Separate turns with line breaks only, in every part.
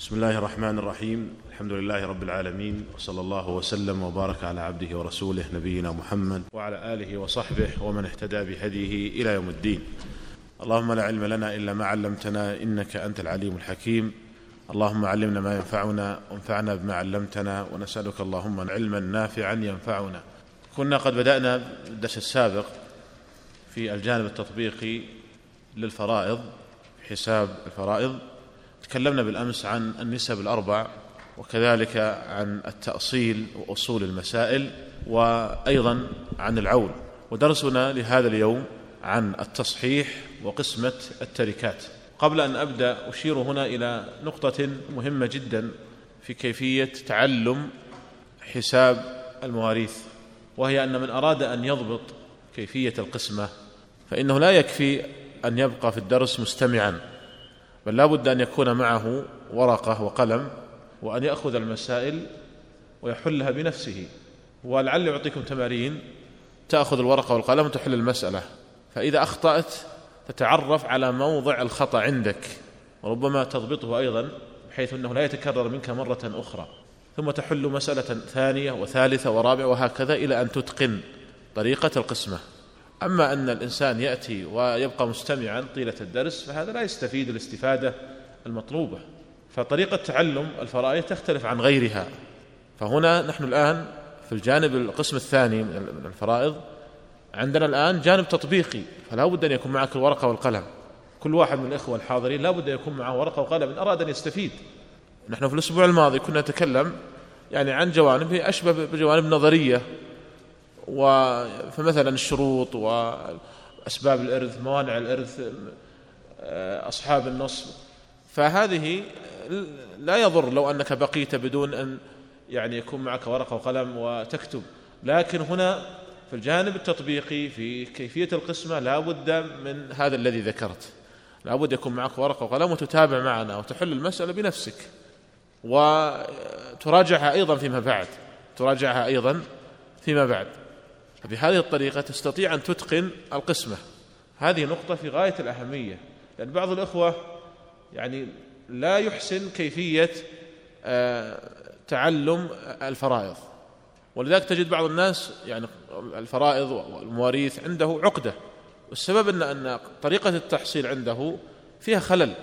بسم الله الرحمن الرحيم. الحمد لله رب العالمين وصلى الله وسلم وبارك على عبده ورسوله نبينا محمد وعلى آله وصحبه ومن اهتدى بهديه إلى يوم الدين. اللهم لا علم لنا إلا ما علمتنا إنك أنت العليم الحكيم. اللهم علمنا ما ينفعنا وانفعنا بما علمتنا ونسألك اللهم علما نافعا ينفعنا. كنا قد بدأنا الدرس السابق في الجانب التطبيقي للفرائض حساب الفرائض. تكلمنا بالأمس عن النسب الأربع وكذلك عن التأصيل وأصول المسائل وأيضا عن العول ودرسنا لهذا اليوم عن التصحيح وقسمة التركات. قبل أن أبدأ أشير هنا إلى نقطة مهمة جدا في كيفية تعلم حساب المواريث وهي أن من أراد أن يضبط كيفية القسمة فإنه لا يكفي أن يبقى في الدرس مستمعا. بل لا بد أن يكون معه ورقة وقلم وأن يأخذ المسائل ويحلها بنفسه. ولعل يعطيكم تمارين. تأخذ الورقة والقلم وتحل المسألة. فإذا أخطأت تتعرف على موضع الخطأ عندك وربما تضبطه أيضا بحيث أنه لا يتكرر منك مرة أخرى. ثم تحل مسألة ثانية وثالثة ورابعة وهكذا إلى أن تتقن طريقة القسمة. أما أن الإنسان يأتي ويبقى مستمعا طيلة الدرس فهذا لا يستفيد الاستفادة المطلوبة. فطريقة تعلم الفرائض تختلف عن غيرها. فهنا نحن الآن في الجانب القسم الثاني من الفرائض. عندنا الآن جانب تطبيقي فلا بد أن يكون معك الورقة والقلم. كل واحد من الإخوة الحاضرين لا بد أن يكون معه ورقة وقلم إن أراد أن يستفيد. نحن في الأسبوع الماضي كنا نتكلم يعني عن جوانب هي أشبه بجوانب نظرية. فمثلا الشروط وأسباب الإرث موانع الإرث أصحاب النصب. فهذه لا يضر لو أنك بقيت بدون أن يعني يكون معك ورقة وقلم وتكتب. لكن هنا في الجانب التطبيقي في كيفية القسمة لا بد من هذا الذي ذكرت. لا بد يكون معك ورقة وقلم وتتابع معنا وتحل المسألة بنفسك. وتراجعها أيضا فيما بعد. تراجعها أيضا فيما بعد. فبهذه الطريقة تستطيع أن تتقن القسمة. هذه نقطة في غاية الأهمية لأن بعض الأخوة يعني لا يحسن كيفية آه، تعلم الفرائض. ولذلك تجد بعض الناس يعني الفرائض والمواريث عنده عقدة. والسبب أن أن طريقة التحصيل عنده فيها خلل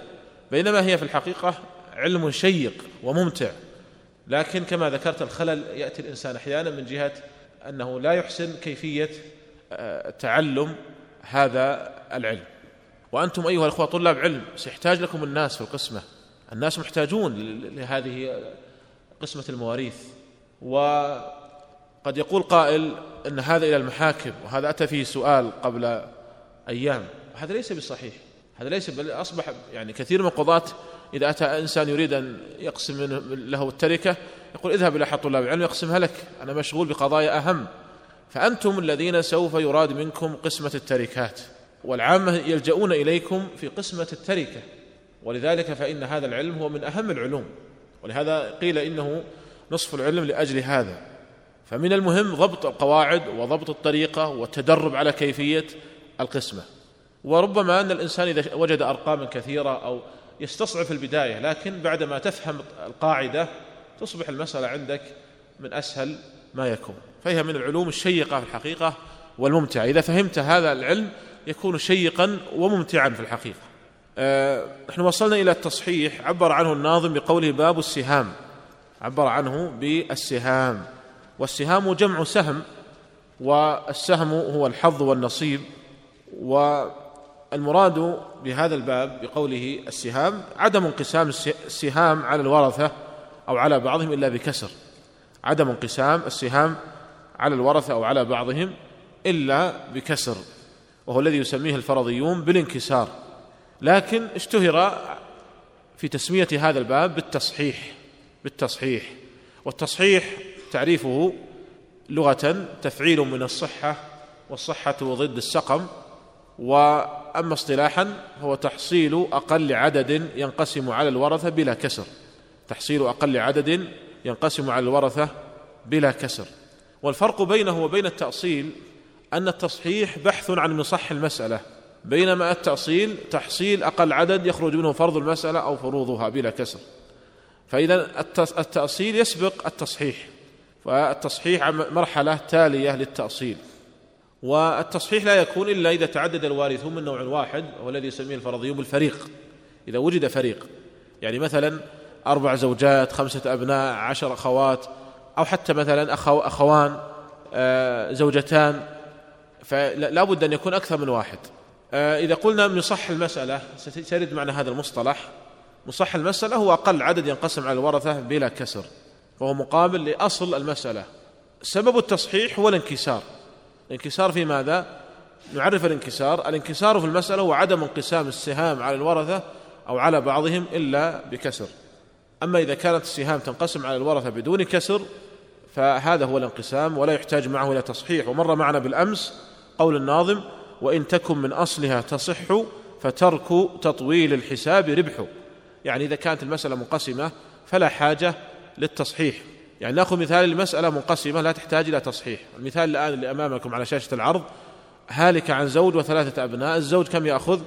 بينما هي في الحقيقة علم شيق وممتع. لكن كما ذكرت الخلل يأتي الإنسان أحيانا من جهة أنه لا يحسن كيفية آه، تعلم هذا العلم. وأنتم أيها الإخوة طلاب علم سيحتاج لكم الناس في القسمة. الناس محتاجون لهذه قسمة المواريث. وقد يقول قائل إن هذا إلى المحاكم وهذا أتى فيه سؤال قبل أيام. هذا ليس بصحيح. هذا ليس بل أصبح يعني كثير من القضاة إذا أتى إنسان يريد أن يقسم له التركة يقول اذهب إلى أحد طلاب العلم يقسمها لك. أنا مشغول بقضايا أهم. فأنتم الذين سوف يراد منكم قسمة التركات والعامة يلجؤون إليكم في قسمة التركة. ولذلك فإن هذا العلم هو من أهم العلوم. ولهذا قيل إنه نصف العلم لأجل هذا. فمن المهم ضبط القواعد وضبط الطريقة والتدرب على كيفية القسمة. وربما أن الإنسان إذا وجد أرقاما كثيرة أو يستصعب في البداية لكن بعدما تفهم القاعدة تصبح المسألة عندك من أسهل ما يكون. فهي من العلوم الشيقة في الحقيقة والممتعة. إذا فهمت هذا العلم يكون شيقا وممتعا في الحقيقة. أه نحن وصلنا إلى التصحيح. عبر عنه الناظم بقوله باب السهام. عبر عنه بالسهام. والسهام جمع سهم والسهم هو الحظ والنصيب والمراد بهذا الباب بقوله السهام عدم انقسام السهام على الورثة أو على بعضهم إلا بكسر. عدم انقسام السهام على الورثة أو على بعضهم إلا بكسر وهو الذي يسميه الفرضيون بالانكسار. لكن اشتهر في تسمية هذا الباب بالتصحيح بالتصحيح. والتصحيح تعريفه لغة تفعيل من الصحة والصحة ضد السقم. وأما اصطلاحا هو تحصيل أقل عدد ينقسم على الورثة بلا كسر. تحصيل أقل عدد ينقسم على الورثة بلا كسر. والفرق بينه وبين التأصيل أن التصحيح بحث عن مصح المسألة بينما التأصيل تحصيل أقل عدد يخرج منه فرض المسألة أو فروضها بلا كسر. فإذا التأصيل يسبق التصحيح فالتصحيح مرحلة تالية للتأصيل. والتصحيح لا يكون إلا إذا تعدد الوارثون من نوع واحد وهو الذي يسميه الفرضيون بالفريق. إذا وجد فريق يعني مثلا أربع زوجات خمسة أبناء عشر أخوات أو حتى مثلا أخو أخوان آه، زوجتان فلا بد أن يكون أكثر من واحد. آه، إذا قلنا من صح المسألة سترد معنى هذا المصطلح. مصح المسألة هو أقل عدد ينقسم على الورثة بلا كسر وهو مقابل لأصل المسألة. سبب التصحيح هو الانكسار. الانكسار في ماذا؟ نعرف الانكسار. الانكسار في المسألة هو عدم انقسام السهام على الورثة أو على بعضهم إلا بكسر. أما إذا كانت السهام تنقسم على الورثة بدون كسر فهذا هو الانقسام ولا يحتاج معه إلى تصحيح. ومر معنا بالأمس قول الناظم وإن تكن من أصلها تصح فترك تطويل الحساب ربح. يعني إذا كانت المسألة منقسمة فلا حاجة للتصحيح. يعني ناخذ مثال المسألة منقسمة لا تحتاج إلى تصحيح. المثال الآن اللي أمامكم على شاشة العرض هالك عن زوج وثلاثة أبناء الزوج كم يأخذ؟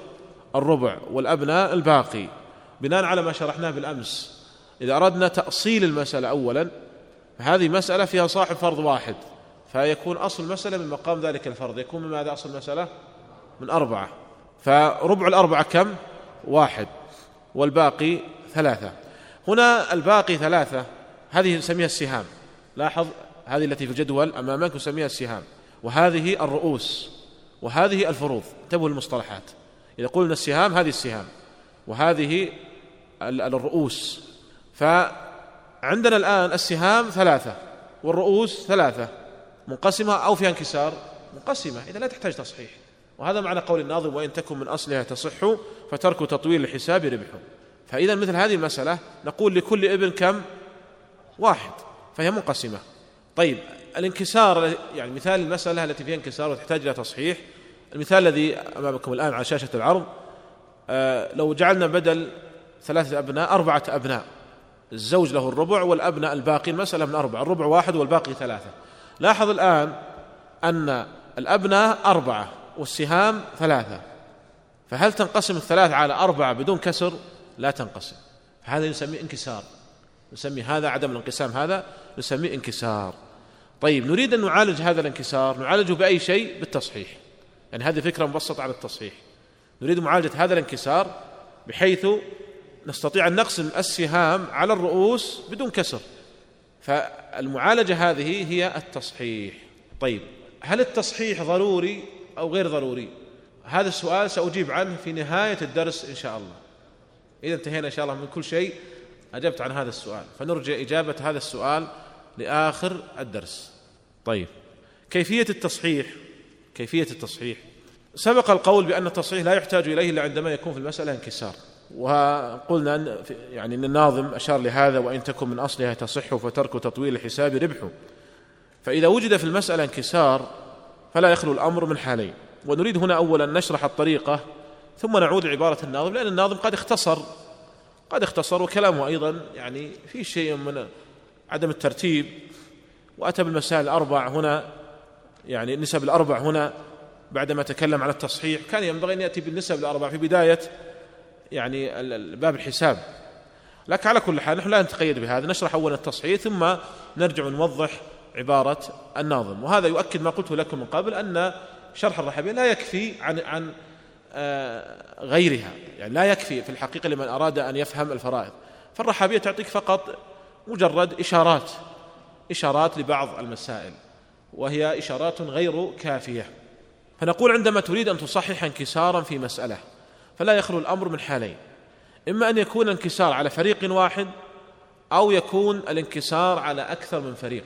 الربع والأبناء الباقي. بناء على ما شرحناه بالأمس إذا أردنا تأصيل المسألة أولا فهذه مسألة فيها صاحب فرض واحد فيكون أصل المسألة من مقام ذلك الفرض. يكون من ماذا أصل المسألة؟ من أربعة. فربع الأربعة كم؟ واحد والباقي ثلاثة. هنا الباقي ثلاثة هذه نسميها السهام. لاحظ هذه التي في الجدول أمامك نسميها السهام. وهذه الرؤوس. وهذه الفروض. انتبهوا المصطلحات إذا قلنا السهام هذه السهام. وهذه الرؤوس. فعندنا الآن السهام ثلاثة. والرؤوس ثلاثة. منقسمة أو فيها انكسار؟ منقسمة. إذا لا تحتاج تصحيح. وهذا معنى قول الناظم وإن تكن من أصلها تصح فترك تطويل الحساب ربح. فإذا مثل هذه المسألة نقول لكل ابن كم؟ واحد فهي منقسمة. طيب الانكسار يعني مثال المسألة التي فيها انكسار وتحتاج إلى تصحيح. المثال الذي أمامكم الآن على شاشة العرض آه لو جعلنا بدل ثلاثة أبناء أربعة أبناء. الزوج له الربع والأبناء الباقي المسألة من أربعة الربع واحد والباقي ثلاثة. لاحظ الآن أن الأبناء أربعة والسهام ثلاثة. فهل تنقسم الثلاث على أربعة بدون كسر؟ لا تنقسم. هذا يسميه انكسار. نسمي هذا عدم الانقسام هذا نسميه انكسار. طيب نريد أن نعالج هذا الانكسار نعالجه بأي شيء؟ بالتصحيح. يعني هذه فكرة مبسطة على التصحيح. نريد معالجة هذا الانكسار بحيث نستطيع أن نقسم السهام على الرؤوس بدون كسر. فالمعالجة هذه هي التصحيح. طيب هل التصحيح ضروري أو غير ضروري؟ هذا السؤال سأجيب عنه في نهاية الدرس إن شاء الله. إذا انتهينا إن شاء الله من كل شيء. أجبت عن هذا السؤال. فنرجع إجابة هذا السؤال لآخر الدرس. طيب. كيفية التصحيح؟ كيفية التصحيح؟ سبق القول بأن التصحيح لا يحتاج إليه إلا عندما يكون في المسألة انكسار. وقلنا أن يعني أن الناظم أشار لهذا وإن تكن من أصلها تصح فترك تطويل الحساب ربح فإذا وجد في المسألة انكسار فلا يخلو الأمر من حالين. ونريد هنا أولا نشرح الطريقة ثم نعود لعبارة الناظم لأن الناظم قد اختصر قد اختصر وكلامه أيضا يعني في شيء من عدم الترتيب. وأتى بالمسائل الأربع هنا يعني النسب الأربع هنا بعدما تكلم على التصحيح. كان ينبغي أن يأتي بالنسب الأربع في بداية يعني باب الحساب. لكن على كل حال نحن لا نتقيد بهذا. نشرح أولا التصحيح ثم نرجع ونوضح عبارة الناظم. وهذا يؤكد ما قلته لكم من قبل أن شرح الرحبية لا يكفي عن عن آه، غيرها. يعني لا يكفي في الحقيقة لمن أراد أن يفهم الفرائض. فالرحابية تعطيك فقط مجرد إشارات إشارات لبعض المسائل وهي إشارات غير كافية. فنقول عندما تريد أن تصحح انكسارا في مسألة فلا يخلو الأمر من حالين. إما أن يكون الانكسار على فريق واحد أو يكون الانكسار على أكثر من فريق.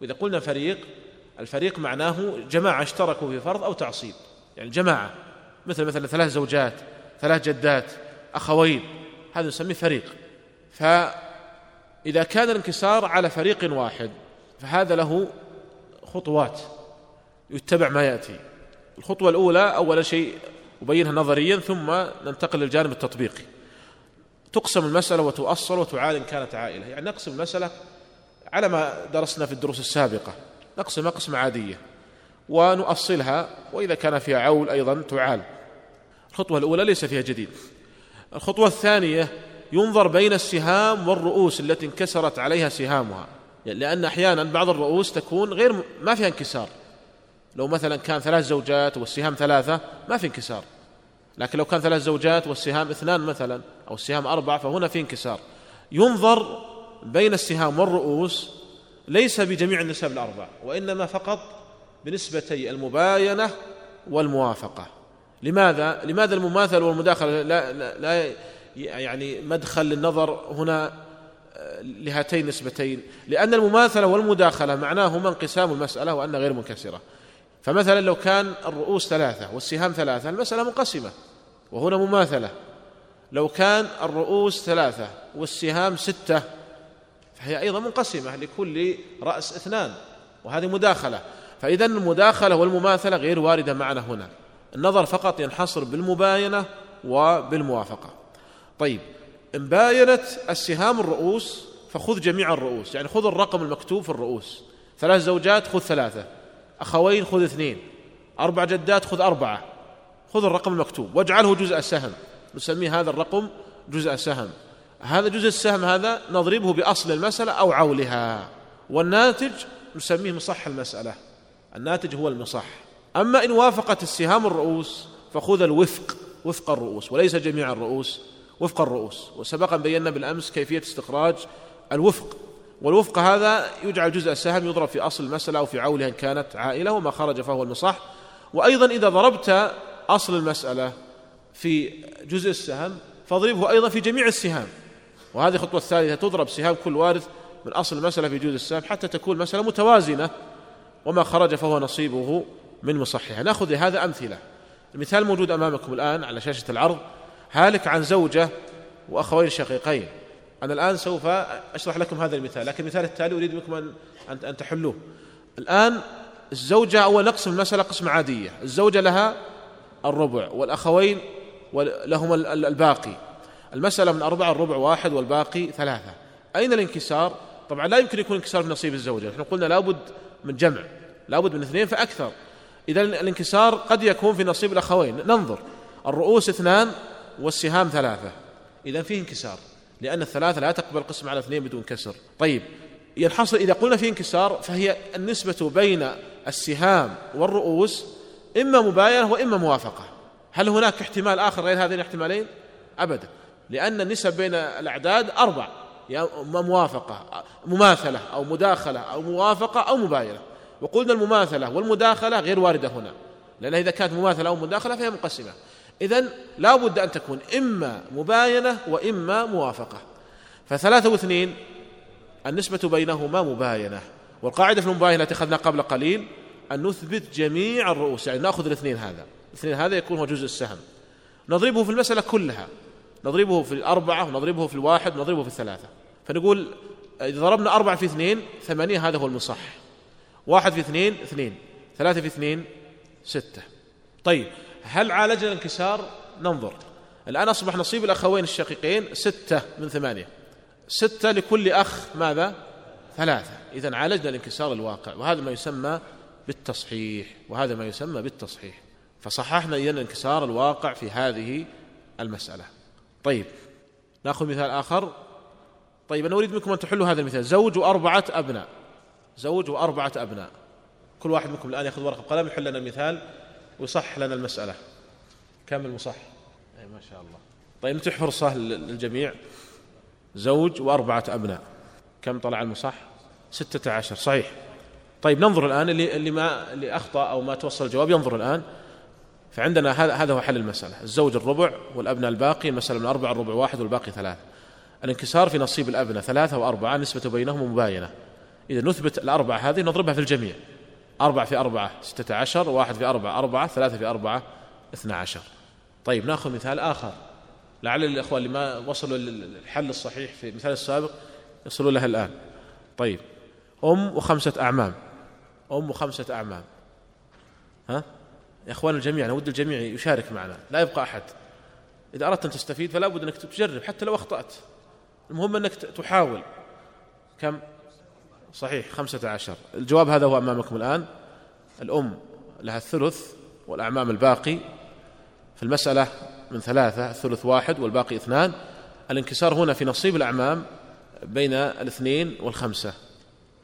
وإذا قلنا فريق الفريق معناه جماعة اشتركوا في فرض أو تعصيب يعني جماعة مثل مثلا ثلاث زوجات. ثلاث جدات أخوين هذا نسميه فريق. فإذا كان الانكسار على فريق واحد فهذا له خطوات يتبع ما يأتي. الخطوة الأولى أول شيء أبينها نظريا ثم ننتقل للجانب التطبيقي. تقسم المسألة وتؤصل وتعال إن كانت عائلة. يعني نقسم المسألة على ما درسنا في الدروس السابقة. نقسمها قسمة عادية. ونؤصلها وإذا كان فيها عول أيضا تعال. الخطوة الأولى ليس فيها جديد. الخطوة الثانية
ينظر بين السهام والرؤوس التي انكسرت عليها سهامها. لأن أحيانا بعض الرؤوس تكون غير ما فيها انكسار. لو مثلا كان ثلاث زوجات والسهام ثلاثة ما في انكسار. لكن لو كان ثلاث زوجات والسهام اثنان مثلا أو السهام أربعة فهنا في انكسار. ينظر بين السهام والرؤوس ليس بجميع النسب الأربع وإنما فقط بنسبتي المباينة والموافقة. لماذا؟ لماذا المماثلة والمداخلة لا, لا, لا يعني مدخل للنظر هنا آه، لهاتين النسبتين لأن المماثلة والمداخلة معناهما انقسام المسألة وأنها غير منكسرة. فمثلا لو كان الرؤوس ثلاثة والسهام ثلاثة المسألة منقسمة وهنا مماثلة. لو كان الرؤوس ثلاثة والسهام ستة فهي أيضا منقسمة لكل رأس اثنان وهذه مداخلة. فإذا المداخلة والمماثلة غير واردة معنا هنا. النظر فقط ينحصر بالمباينة وبالموافقة. طيب إن باينت السهام الرؤوس فخذ جميع الرؤوس يعني خذ الرقم المكتوب في الرؤوس. ثلاث زوجات خذ ثلاثة. أخوين خذ اثنين. أربع جدات خذ أربعة. خذ الرقم المكتوب واجعله جزء سهم نسميه هذا الرقم جزء سهم هذا جزء السهم هذا نضربه بأصل المسألة أو عولها. والناتج نسميه مصح المسألة. الناتج هو المصح. أما إن وافقت السهام الرؤوس فخذ الوفق وفق الرؤوس وليس جميع الرؤوس وفق الرؤوس. وسبقا بينا بالأمس كيفية استخراج الوفق. والوفق هذا يجعل جزء السهم يضرب في أصل المسألة أو في عولها إن كانت عائلة وما خرج فهو المصح. وأيضا إذا ضربت أصل المسألة في جزء السهم فاضربه أيضا في جميع السهام. وهذه الخطوة الثالثة تضرب سهام كل وارث من أصل المسألة في جزء السهم حتى تكون المسألة متوازنة. وما خرج فهو نصيبه. من مصحها نأخذ لهذا أمثلة. المثال موجود أمامكم الآن على شاشة العرض. هالك عن زوجة وأخوين شقيقين. أنا الآن سوف أشرح لكم هذا المثال لكن المثال التالي أريد منكم أن أن تحلوه. الآن الزوجة أول نقسم المسألة قسمة عادية. الزوجة لها الربع والأخوين لهما الباقي. المسألة من أربعة الربع واحد والباقي ثلاثة. أين الانكسار؟ طبعا لا يمكن يكون انكسار في نصيب الزوجة. نحن قلنا لابد من جمع لابد من اثنين فأكثر. إذا الانكسار قد يكون في نصيب الأخوين. ننظر. الرؤوس اثنان والسهام ثلاثة. إذا فيه انكسار. لأن الثلاثة لا تقبل قسم على اثنين بدون كسر. طيب. ينحصر إذا قلنا فيه انكسار فهي النسبة بين السهام والرؤوس إما مباينة وإما موافقة. هل هناك احتمال آخر غير هذين الاحتمالين؟ أبدا. لأن النسب بين الأعداد أربع. إما موافقة مماثلة أو مداخلة أو موافقة أو مباينة. وقلنا المماثلة والمداخلة غير واردة هنا لأن إذا كانت مماثلة أو مداخلة فهي منقسمة إذا لا بد أن تكون إما مباينة وإما موافقة. فثلاثة واثنين النسبة بينهما مباينة. والقاعدة في المباينة التي أخذنا قبل قليل أن نثبت جميع الرؤوس يعني نأخذ الاثنين هذا. الاثنين هذا يكون هو جزء السهم. نضربه في المسألة كلها. نضربه في الأربعة ونضربه في الواحد ونضربه في الثلاثة. فنقول إذا ضربنا أربعة في اثنين ثمانية هذا هو المصح. واحد في اثنين اثنين. ثلاثة في اثنين ستة. طيب هل عالجنا الانكسار؟ ننظر. الآن أصبح نصيب الأخوين الشقيقين ستة من ثمانية. ستة لكل أخ ماذا؟ ثلاثة. إذا عالجنا الانكسار الواقع وهذا ما يسمى بالتصحيح وهذا ما يسمى بالتصحيح. فصححنا إذن الانكسار الواقع في هذه المسألة. طيب نأخذ مثال آخر. طيب أنا أريد منكم أن تحلوا هذا المثال. زوج وأربعة أبناء. زوج وأربعة أبناء. كل واحد منكم الآن يأخذ ورقة وقلم يحل لنا المثال ويصح لنا المسألة. كم المصح أي ما شاء الله. طيب نتيح فرصة للجميع؟ زوج وأربعة أبناء. كم طلع المصح؟ ستة عشر. صحيح. طيب ننظر الآن اللي, اللي ما اللي أخطأ أو ما توصل الجواب ينظر الآن. فعندنا هذا هذا هو حل المسألة. الزوج الربع والأبناء الباقي المسألة من أربعة الربع واحد والباقي ثلاثة الانكسار في نصيب الأبناء ثلاثة وأربعة نسبة بينهم مباينة. إذا نثبت الأربعة هذه نضربها في الجميع. أربعة في أربعة ستة عشر واحد في أربعة أربعة ثلاثة في أربعة اثنى عشر. طيب نأخذ مثال آخر. لعل الإخوة اللي ما وصلوا للحل الصحيح في المثال السابق يصلوا له الآن. طيب أم وخمسة أعمام. أم وخمسة أعمام. ها؟ يا إخوان الجميع أنا ودي الجميع يشارك معنا. لا يبقى أحد. إذا أردت أن تستفيد فلا بد أنك تجرب حتى لو أخطأت. المهم أنك تحاول. كم؟ صحيح خمسة عشر. الجواب هذا هو أمامكم الآن. الأم لها الثلث والأعمام الباقي. في المسألة من ثلاثة الثلث واحد والباقي اثنان. الانكسار هنا في نصيب الأعمام بين الاثنين والخمسة.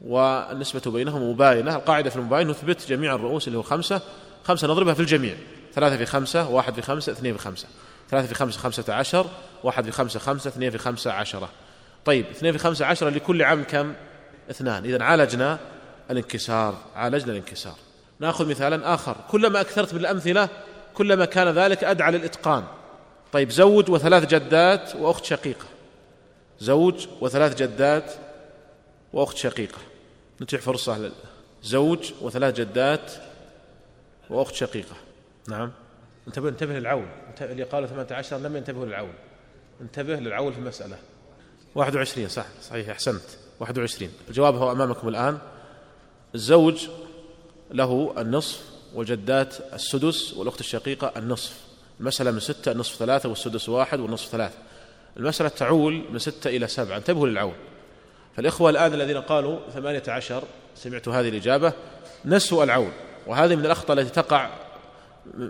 والنسبة بينهم مباينة. القاعدة في المباين نثبت جميع الرؤوس اللي هو خمسة. خمسة نضربها في الجميع. ثلاثة في خمسة واحد في خمسة اثنين في خمسة. ثلاثة في خمسة خمسة عشر. واحد في خمسة خمسة اثنين في خمسة عشرة. طيب اثنين في خمسة عشرة لكل عام كم؟ اثنان. إذا عالجنا الانكسار عالجنا الانكسار. نأخذ مثالا آخر. كلما أكثرت من الأمثلة كلما كان ذلك أدعى للإتقان. طيب زوج وثلاث جدات وأخت شقيقة. زوج وثلاث جدات وأخت شقيقة. نتيح فرصة زوج وثلاث جدات وأخت شقيقة. نعم. انتبه انتبه للعول اللي قالوا 18 لم ينتبهوا للعول انتبه للعول في المسألة. 21 صح. صحيح أحسنت. 21 الجواب هو أمامكم الآن. الزوج له النصف والجدات السدس والأخت الشقيقة النصف. المسألة من ستة النصف ثلاثة والسدس واحد والنصف ثلاثة. المسألة تعول من ستة إلى سبعة. انتبهوا للعول. فالإخوة الآن الذين قالوا ثمانية عشر سمعت هذه الإجابة نسوا العول. وهذه من الأخطاء التي تقع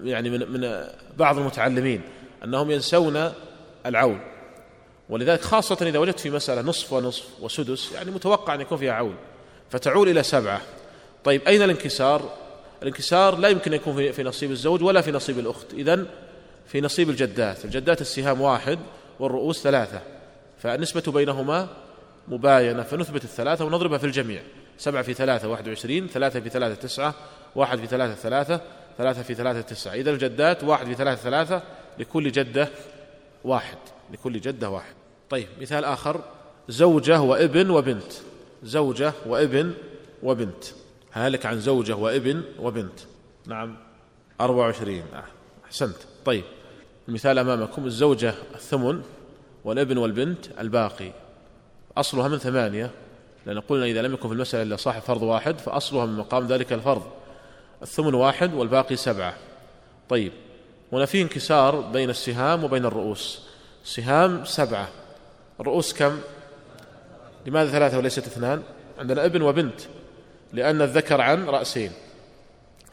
يعني من, من بعض المتعلمين أنهم ينسون العول. ولذلك خاصة إذا وجدت في مسألة نصف ونصف وسدس يعني متوقع أن يكون فيها عول فتعول إلى سبعة. طيب أين الانكسار؟ الانكسار لا يمكن أن يكون في نصيب الزوج ولا في نصيب الأخت. إذن في نصيب الجدات. الجدات السهام واحد والرؤوس ثلاثة فالنسبة بينهما مباينة فنثبت الثلاثة ونضربها في الجميع. سبعة في ثلاثة واحد وعشرين ثلاثة في ثلاثة تسعة واحد في ثلاثة ثلاثة ثلاثة في ثلاثة تسعة. إذا الجدات واحد في ثلاثة ثلاثة لكل جدة واحد. لكل جدة واحد. طيب مثال آخر. زوجة وابن وبنت. زوجة وابن وبنت. هالك عن زوجة وابن وبنت. نعم. أربعة وعشرين. أحسنت. طيب المثال أمامكم. الزوجة الثمن والابن والبنت الباقي. أصلها من ثمانية. لأن قلنا إذا لم يكن في المسألة إلا صاحب فرض واحد فأصلها من مقام ذلك الفرض. الثمن واحد والباقي سبعة. طيب هنا في انكسار بين السهام وبين الرؤوس. سهام سبعة. الرؤوس كم؟ لماذا ثلاثة وليست اثنان؟ عندنا ابن وبنت لأن الذكر عن رأسين.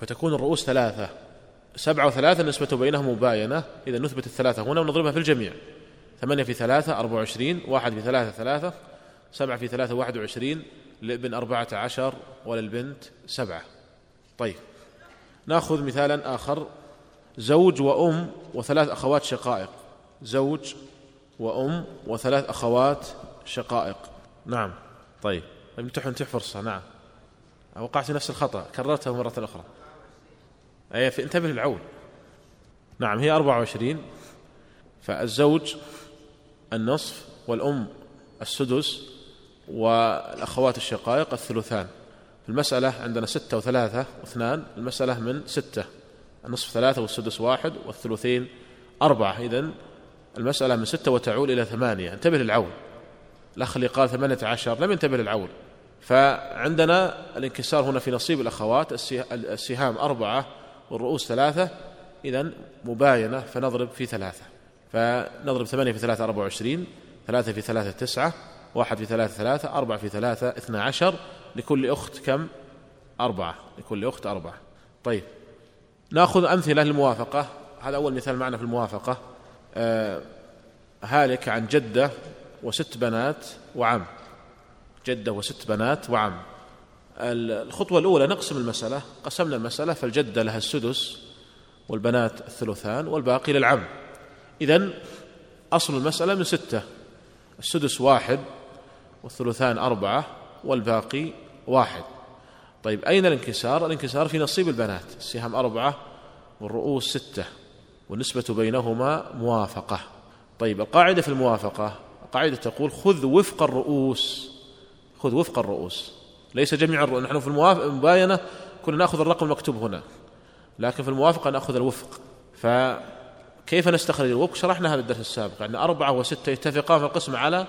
فتكون الرؤوس ثلاثة. سبعة وثلاثة النسبة بينهم مباينة. إذا نثبت الثلاثة هنا ونضربها في الجميع. ثمانية في ثلاثة أربعة وعشرين واحد في ثلاثة ثلاثة سبعة في ثلاثة واحد وعشرين للابن أربعة عشر وللبنت سبعة. طيب. نأخذ مثالا آخر. زوج وأم وثلاث أخوات شقائق. زوج وأم وثلاث أخوات شقائق. نعم. طيب. طيب، فرصة. نعم. وقعت في نفس الخطأ. كررته مرة أخرى. أي انتبه للعون. نعم هي أربعة وعشرين. فالزوج النصف والأم السدس والأخوات الشقائق الثلثان. في المسألة عندنا ستة وثلاثة واثنان. المسألة من ستة. النصف ثلاثة والسدس واحد والثلثين أربعة. إذن المسألة من ستة وتعول إلى ثمانية. انتبه للعول. الأخ اللي قال ثمانية عشر لم ينتبه للعول. فعندنا الانكسار هنا في نصيب الأخوات السهام أربعة والرؤوس ثلاثة. إذا مباينة فنضرب في ثلاثة. فنضرب ثمانية في ثلاثة أربعة وعشرين ثلاثة في ثلاثة تسعة واحد في ثلاثة ثلاثة أربعة في ثلاثة اثنى عشر. لكل أخت كم؟ أربعة. لكل أخت أربعة. طيب. نأخذ أمثلة للموافقة. هذا أول مثال معنا في الموافقة. هالك عن جدة وست بنات وعم. جدة وست بنات وعم. الخطوة الأولى نقسم المسألة قسمنا المسألة فالجدة لها السدس والبنات الثلثان والباقي للعم. إذن أصل المسألة من ستة السدس واحد والثلثان أربعة والباقي واحد. طيب أين الانكسار؟ الانكسار في نصيب البنات السهام أربعة والرؤوس ستة. والنسبة بينهما موافقة. طيب القاعدة في الموافقة القاعدة تقول خذ وفق الرؤوس. خذ وفق الرؤوس. ليس جميع الرؤوس نحن في المباينة كنا نأخذ الرقم المكتوب هنا لكن في الموافقة نأخذ الوفق. فكيف نستخرج الوفق؟ شرحنا هذا الدرس السابق. أن أربعة وستة يتفقان في القسم على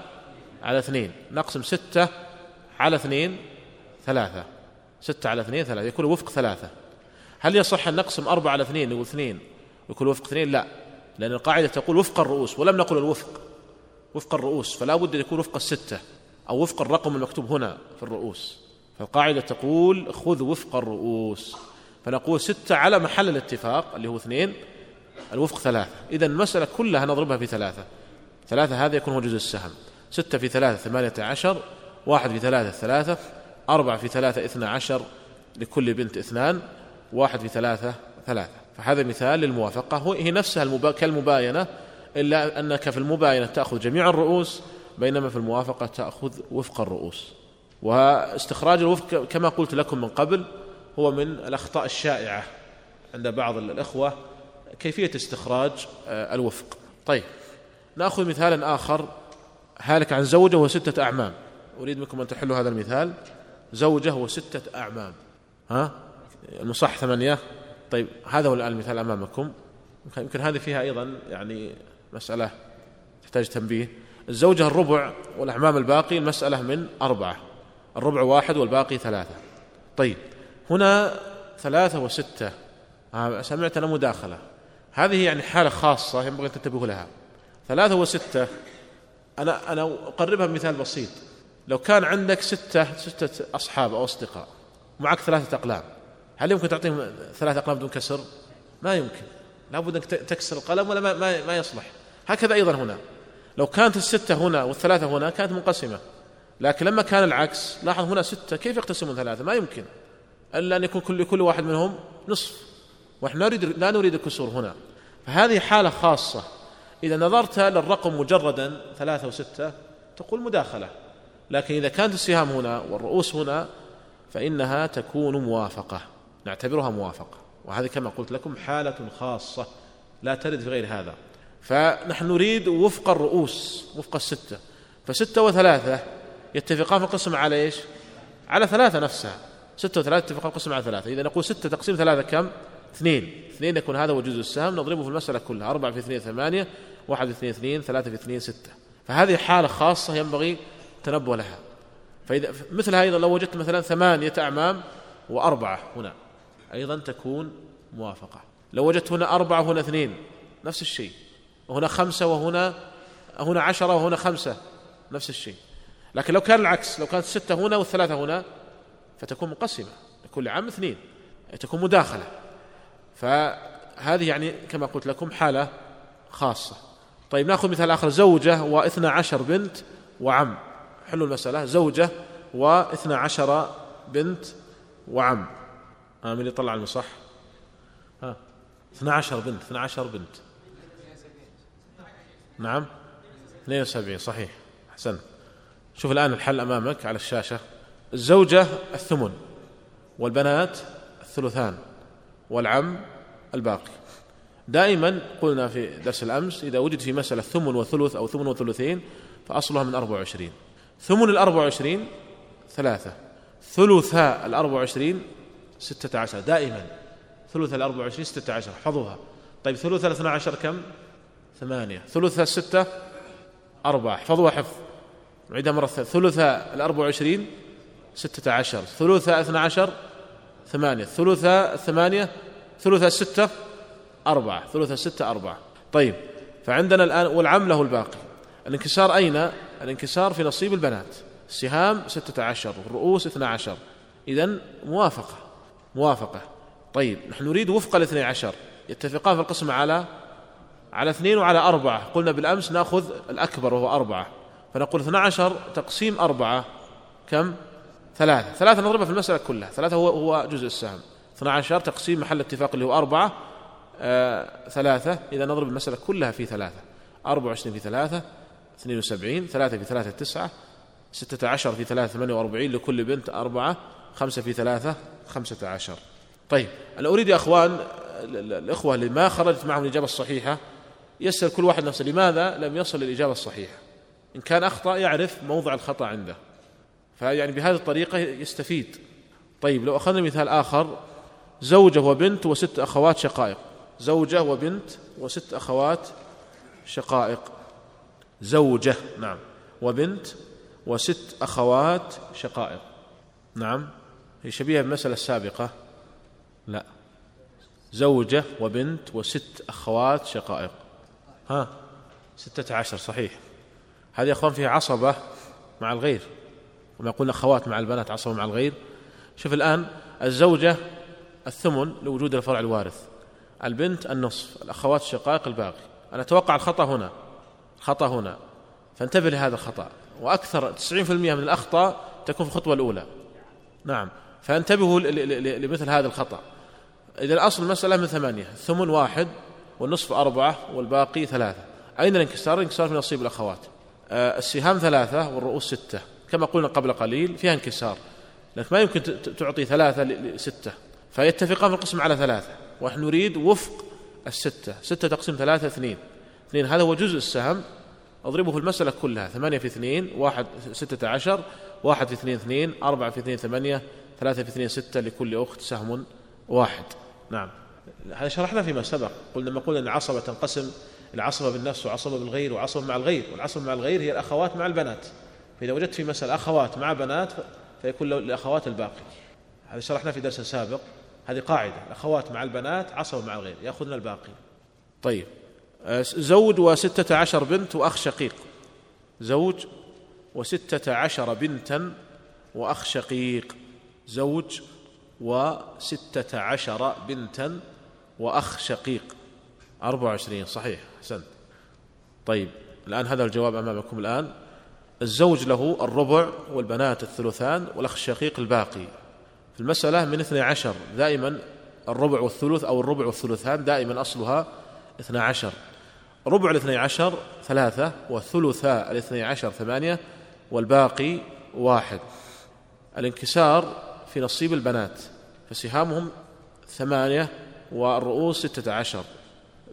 على اثنين. نقسم ستة على اثنين ثلاثة. ستة على اثنين ثلاثة يكون وفق ثلاثة. هل يصح أن نقسم أربعة على اثنين واثنين يكون وفق اثنين؟ لا. لأن القاعدة تقول وفق الرؤوس ولم نقل الوفق. وفق الرؤوس فلا بد أن يكون وفق الستة أو وفق الرقم المكتوب هنا في الرؤوس. فالقاعدة تقول خذ وفق الرؤوس. فنقول ستة على محل الاتفاق اللي هو اثنين الوفق ثلاثة. إذا المسألة كلها نضربها في ثلاثة. ثلاثة هذا يكون هو جزء السهم. ستة في ثلاثة ثمانية عشر واحد في ثلاثة ثلاثة أربعة في ثلاثة اثنى عشر لكل بنت اثنان واحد في ثلاثة ثلاثة. فهذا مثال للموافقة. هي نفسها المبا... كالمباينة إلا أنك في المباينة تأخذ جميع الرؤوس بينما في الموافقة تأخذ وفق الرؤوس. واستخراج الوفق كما قلت لكم من قبل هو من الأخطاء الشائعة عند بعض الإخوة كيفية استخراج آه، الوفق. طيب نأخذ مثالا آخر هالك عن زوجة وستة أعمام. أريد منكم أن تحلوا هذا المثال. زوجة وستة أعمام. ها؟ المصح ثمانية. طيب هذا هو الآن المثال أمامكم. يمكن هذه فيها أيضا يعني مسألة تحتاج تنبيه. الزوجة الربع والأعمام الباقي المسألة من أربعة. الربع واحد والباقي ثلاثة. طيب هنا ثلاثة وستة. سمعت أنا مداخلة. هذه يعني حالة خاصة ينبغي أن تنتبهوا لها. ثلاثة وستة. أنا أنا أقربها بمثال بسيط. لو كان عندك ستة ستة أصحاب أو أصدقاء معك ثلاثة أقلام هل يمكن تعطيهم ثلاثة أقلام بدون كسر؟ ما يمكن. لابد أنك تكسر القلم ولا ما, ما, ما يصلح. هكذا أيضا هنا. لو كانت الستة هنا والثلاثة هنا كانت منقسمة. لكن لما كان العكس لاحظ هنا ستة كيف يقتسمون ثلاثة؟ ما يمكن. إلا أن يكون كل كل واحد منهم نصف. ونحن لا نريد لا نريد الكسور هنا. فهذه حالة خاصة. إذا نظرت للرقم مجردا ثلاثة وستة تقول مداخلة. لكن إذا كانت السهام هنا والرؤوس هنا فإنها تكون موافقة. نعتبرها موافقة. وهذه كما قلت لكم حالة خاصة لا ترد في غير هذا. فنحن نريد وفق الرؤوس وفق الستة. فستة وثلاثة يتفقان في القسم على إيش؟ على ثلاثة نفسها. ستة وثلاثة يتفقان القسم على ثلاثة. إذا نقول ستة تقسيم ثلاثة كم؟ اثنين. اثنين يكون هذا هو جزء السهم. نضربه في المسألة كلها. أربعة في اثنين ثمانية واحد في اثنين اثنين ثلاثة في اثنين ستة. فهذه حالة خاصة ينبغي التنبه لها. فإذا مثل هذا لو وجدت مثلا ثمانية أعمام وأربعة هنا. أيضا تكون موافقة. لو وجدت هنا أربعة وهنا اثنين نفس الشيء. وهنا خمسة وهنا هنا عشرة وهنا خمسة نفس الشيء. لكن لو كان العكس لو كانت ستة هنا والثلاثة هنا فتكون منقسمة. لكل عام اثنين. تكون مداخلة. فهذه يعني كما قلت لكم حالة خاصة. طيب نأخذ مثال آخر. زوجة واثنى عشر بنت وعم. حلوا المسألة. زوجة واثنى عشر بنت وعم. ها من يطلع المصح. ها. اثنى عشر بنت اثنى عشر بنت. نعم. 72 صحيح. أحسنت شوف الآن الحل أمامك على الشاشة. الزوجة الثمن والبنات الثلثان والعم الباقي. دائما قلنا في درس الأمس إذا وجد في مسألة ثمن وثلث أو ثمن وثلثين فأصلها من 24 ثمن الأربع وعشرين ثلاثة. ثلثاء الأربع وعشرين ستة عشر دائما. ثلث الأربع وعشرين ستة عشر احفظوها طيب ثلث الاثنى عشر كم؟ ثمانية. ثلث الستة؟ أربعة. احفظوها حفظ. نعيدها مرة ثلث الأربع وعشرين؟ ستة عشر. ثلث اثنى عشر؟ ثمانية. ثلث الثمانية؟ ثلث الستة؟ أربعة. ثلث الستة؟ أربعة. طيب فعندنا الآن والعم له الباقي. الانكسار أين؟ الانكسار في نصيب البنات. السهام ستة عشر والرؤوس اثنى عشر. إذا موافقة. موافقة. طيب نحن نريد وفق الاثني عشر. يتفقان في القسم على على اثنين وعلى أربعة. قلنا بالأمس نأخذ الأكبر وهو أربعة. فنقول اثنى عشر تقسيم أربعة. كم؟ ثلاثة. ثلاثة نضربها في المسألة كلها. ثلاثة هو هو جزء السهم. اثنى عشر تقسيم محل اتفاق اللي هو أربعة. آه ثلاثة. إذا نضرب المسألة كلها في ثلاثة. أربعة وعشرين في ثلاثة. اثنين وسبعين. ثلاثة في ثلاثة تسعة. ستة عشر في ثلاثة ثمانية وأربعين لكل بنت أربعة. خمسة في ثلاثة خمسة عشر. طيب أنا أريد يا أخوان الإخوة اللي ما خرجت معهم الإجابة الصحيحة يسأل كل واحد نفسه لماذا لم يصل للإجابة الصحيحة. إن كان أخطأ يعرف موضع الخطأ عنده. فيعني بهذه الطريقة يستفيد. طيب لو أخذنا مثال آخر زوجة وبنت وست أخوات شقائق. زوجة وبنت وست أخوات شقائق. زوجة نعم. وبنت وست أخوات شقائق. نعم. هي شبيهة بالمسألة السابقة. لا. زوجة وبنت وست أخوات شقائق. ها. ستة عشر صحيح. هذه أخوان فيها عصبة مع الغير. وما قلنا أخوات مع البنات عصبة مع الغير. شوف الآن الزوجة الثمن لوجود الفرع الوارث. البنت النصف الأخوات الشقائق الباقي. أنا أتوقع الخطأ هنا. خطأ هنا. فانتبه لهذا الخطأ. وأكثر 90% من الأخطاء تكون في الخطوة الأولى. نعم. فانتبهوا لمثل هذا الخطأ. إذا الأصل المسألة من ثمانية الثمن واحد والنصف أربعة والباقي ثلاثة. أين الانكسار؟ الانكسار في نصيب الأخوات. آه، السهام ثلاثة والرؤوس ستة. كما قلنا قبل قليل فيها انكسار لكن ما يمكن تعطي ثلاثة لستة فيتفقان في القسم على ثلاثة. ونحن نريد وفق الستة. ستة تقسيم ثلاثة اثنين. اثنين هذا هو جزء السهم. أضربه في المسألة كلها. ثمانية في اثنين واحد ستة عشر واحد في اثنين اثنين أربعة في اثنين ثمانية ثلاثة في اثنين ستة لكل أخت سهم واحد. نعم. هذا شرحنا فيما سبق. قلنا لما قلنا أن العصبة تنقسم العصبة بالنفس وعصبة بالغير وعصبة مع الغير والعصبة مع الغير هي الأخوات مع البنات. فإذا وجدت في مسألة أخوات مع بنات فيكون للأخوات الباقي. هذا شرحنا في درس سابق. هذه قاعدة. الأخوات مع البنات عصبة مع الغير. يأخذن الباقي. طيب. زوج وستة عشر بنت وأخ شقيق. زوج وستة عشر بنتا وأخ شقيق. زوج وستة عشر بنتا وأخ شقيق. أربعة وعشرين صحيح أحسنت طيب الآن هذا الجواب أمامكم الآن. الزوج له الربع والبنات الثلثان والأخ الشقيق الباقي. في المسألة من اثني عشر دائما الربع والثلث أو الربع والثلثان دائما أصلها اثنى عشر. ربع الاثني عشر ثلاثة والثلثاء الاثني عشر ثمانية والباقي واحد. الانكسار في نصيب البنات فسهامهم ثمانية والرؤوس ستة عشر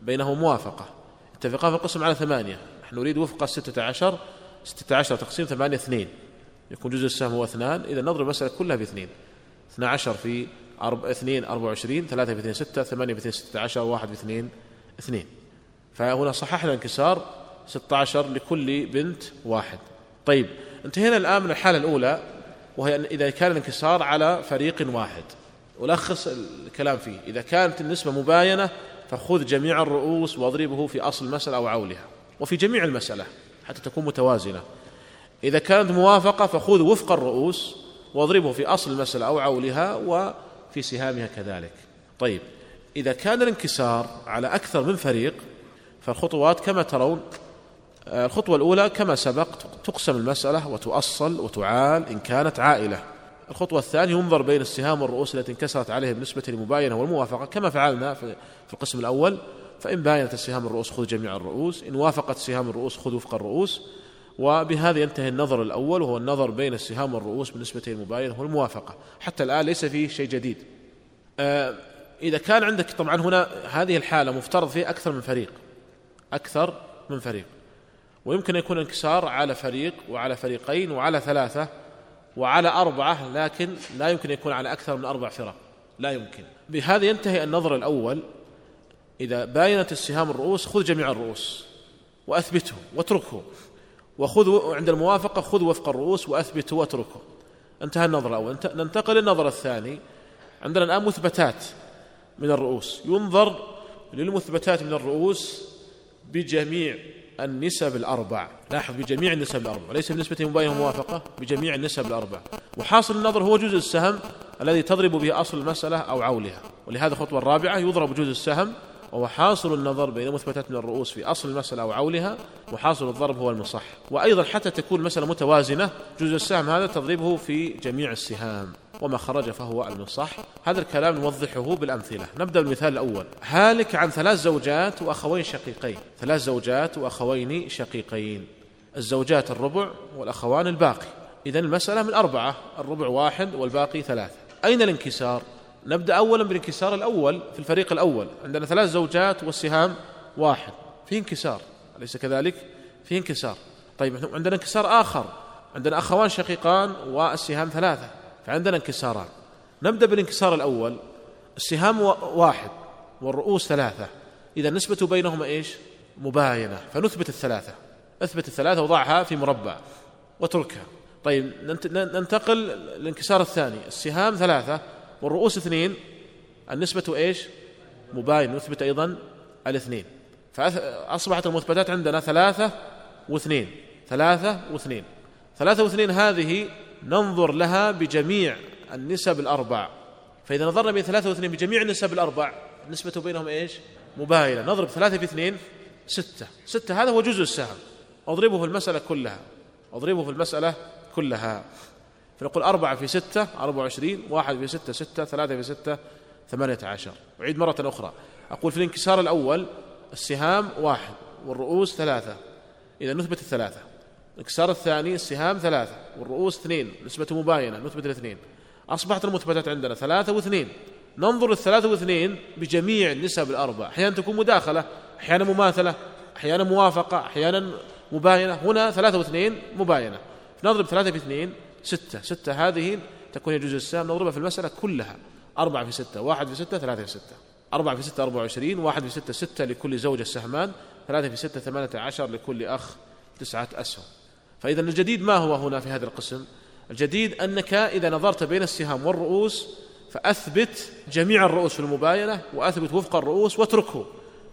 بينهم موافقة. اتفقا في القسم على ثمانية. نحن نريد وفق ستة عشر ستة عشر تقسيم ثمانية اثنين. يكون جزء السهم هو اثنان إذا نضرب المسألة كلها باثنين. اثنى عشر في أربع اثنين أربعة وعشرين ثلاثة في اثنين ستة ثمانية في اثنين ستة عشر واحد في اثنين. اثنين فهنا صححنا الانكسار ستة عشر لكل بنت واحد. طيب انتهينا الآن من الحالة الأولى. وهي إذا كان الانكسار على فريق واحد. ألخص الكلام فيه. إذا كانت النسبة مباينة فخذ جميع الرؤوس واضربه في أصل المسألة أو عولها. وفي جميع المسألة حتى تكون متوازنة. إذا كانت موافقة فخذ وفق الرؤوس واضربه في أصل المسألة أو عولها وفي سهامها كذلك. طيب إذا كان الانكسار على أكثر من فريق فالخطوات كما ترون الخطوة الأولى كما سبق تقسم المسألة وتؤصل وتعال إن كانت عائلة. الخطوة الثانية ينظر بين السهام والرؤوس التي انكسرت عليه بالنسبة للمباينة والموافقة. كما فعلنا في القسم الأول فإن باينت السهام الرؤوس خذ جميع الرؤوس إن وافقت سهام الرؤوس خذ وفق الرؤوس. وبهذا ينتهي النظر الأول وهو النظر بين السهام والرؤوس بالنسبة للمباينة والموافقة. حتى الآن ليس فيه شيء جديد. آه إذا كان عندك طبعا هنا هذه الحالة مفترض فيه أكثر من فريق. أكثر من فريق. ويمكن يكون انكسار على فريق وعلى فريقين وعلى ثلاثة وعلى أربعة لكن لا يمكن يكون على أكثر من أربع فرق. لا يمكن. بهذا ينتهي النظر الأول. إذا باينت السهام الرؤوس خذ جميع الرؤوس وأثبته واتركه. وخذ عند الموافقة خذ وفق الرؤوس وأثبته واتركه. انتهى النظر الأول. ننتقل للنظر الثاني. عندنا الآن مثبتات من الرؤوس. ينظر للمثبتات من الرؤوس بجميع النسب الأربع. لاحظ بجميع النسب الأربع. ليس بالنسبة مباينة موافقة بجميع النسب الأربع. وحاصل النظر هو جزء السهم الذي تضرب به أصل المسألة أو عولها. ولهذا الخطوة الرابعة يضرب جزء السهم وهو حاصل النظر بين مثبتات من الرؤوس في أصل المسألة أو عولها وحاصل الضرب هو المصح. وأيضا حتى تكون المسألة متوازنة جزء السهم هذا تضربه في جميع السهام وما خرج فهو المصح. هذا الكلام نوضحه بالأمثلة. نبدأ بالمثال الأول. هالك عن ثلاث زوجات وأخوين شقيقين. ثلاث زوجات وأخوين شقيقين. الزوجات الربع والأخوان الباقي. إذا المسألة من أربعة الربع واحد والباقي ثلاثة. أين الانكسار؟ نبدأ أولا بالانكسار الأول في الفريق الأول. عندنا ثلاث زوجات والسهام واحد. في انكسار. أليس كذلك؟ في انكسار. طيب عندنا انكسار آخر. عندنا أخوان شقيقان والسهام ثلاثة فعندنا انكساران. نبدأ بالانكسار الأول. السهام واحد والرؤوس ثلاثة. إذا النسبة بينهما إيش؟ مباينة. فنثبت الثلاثة. أثبت الثلاثة وضعها في مربع. واتركها. طيب ننتقل للانكسار الثاني. السهام ثلاثة والرؤوس اثنين النسبة إيش؟ مباين نثبت أيضا الاثنين. فأصبحت المثبتات عندنا ثلاثة واثنين ثلاثة واثنين. ثلاثة واثنين هذه ننظر لها بجميع النسب الأربع. فإذا نظرنا بين ثلاثة واثنين بجميع النسب الأربع النسبة بينهم إيش؟ مباينة. نضرب ثلاثة في اثنين ستة. ستة هذا هو جزء السهم. أضربه في المسألة كلها. أضربه في المسألة كلها. فنقول أربعة في ستة أربعة وعشرين واحد في ستة ستة ثلاثة في ستة ثمانية عشر. أعيد مرة أخرى. أقول في الانكسار الأول السهام واحد والرؤوس ثلاثة. إذا نثبت الثلاثة. الانكسار الثاني السهام ثلاثة والرؤوس اثنين. نسبة مباينة نثبت الاثنين. أصبحت المثبتات عندنا ثلاثة واثنين. ننظر الثلاثة واثنين بجميع النسب الأربع. أحيانا تكون مداخلة أحيانا مماثلة أحيانا موافقة أحيانا مباينة. هنا ثلاثة واثنين مباينة. نضرب ثلاثة في اثنين. ستة. ستة هذه تكون يجوز السهم نضربها في المسألة كلها. أربعة في ستة واحد في ستة ثلاثة في ستة. أربعة في ستة أربعة وعشرين واحد في ستة ستة لكل زوجة سهمان ثلاثة في ستة ثمانية عشر لكل أخ تسعة أسهم. فإذا الجديد ما هو هنا في هذا القسم؟ الجديد أنك إذا نظرت بين السهام والرؤوس فأثبت جميع الرؤوس في المباينة وأثبت وفق الرؤوس واتركه.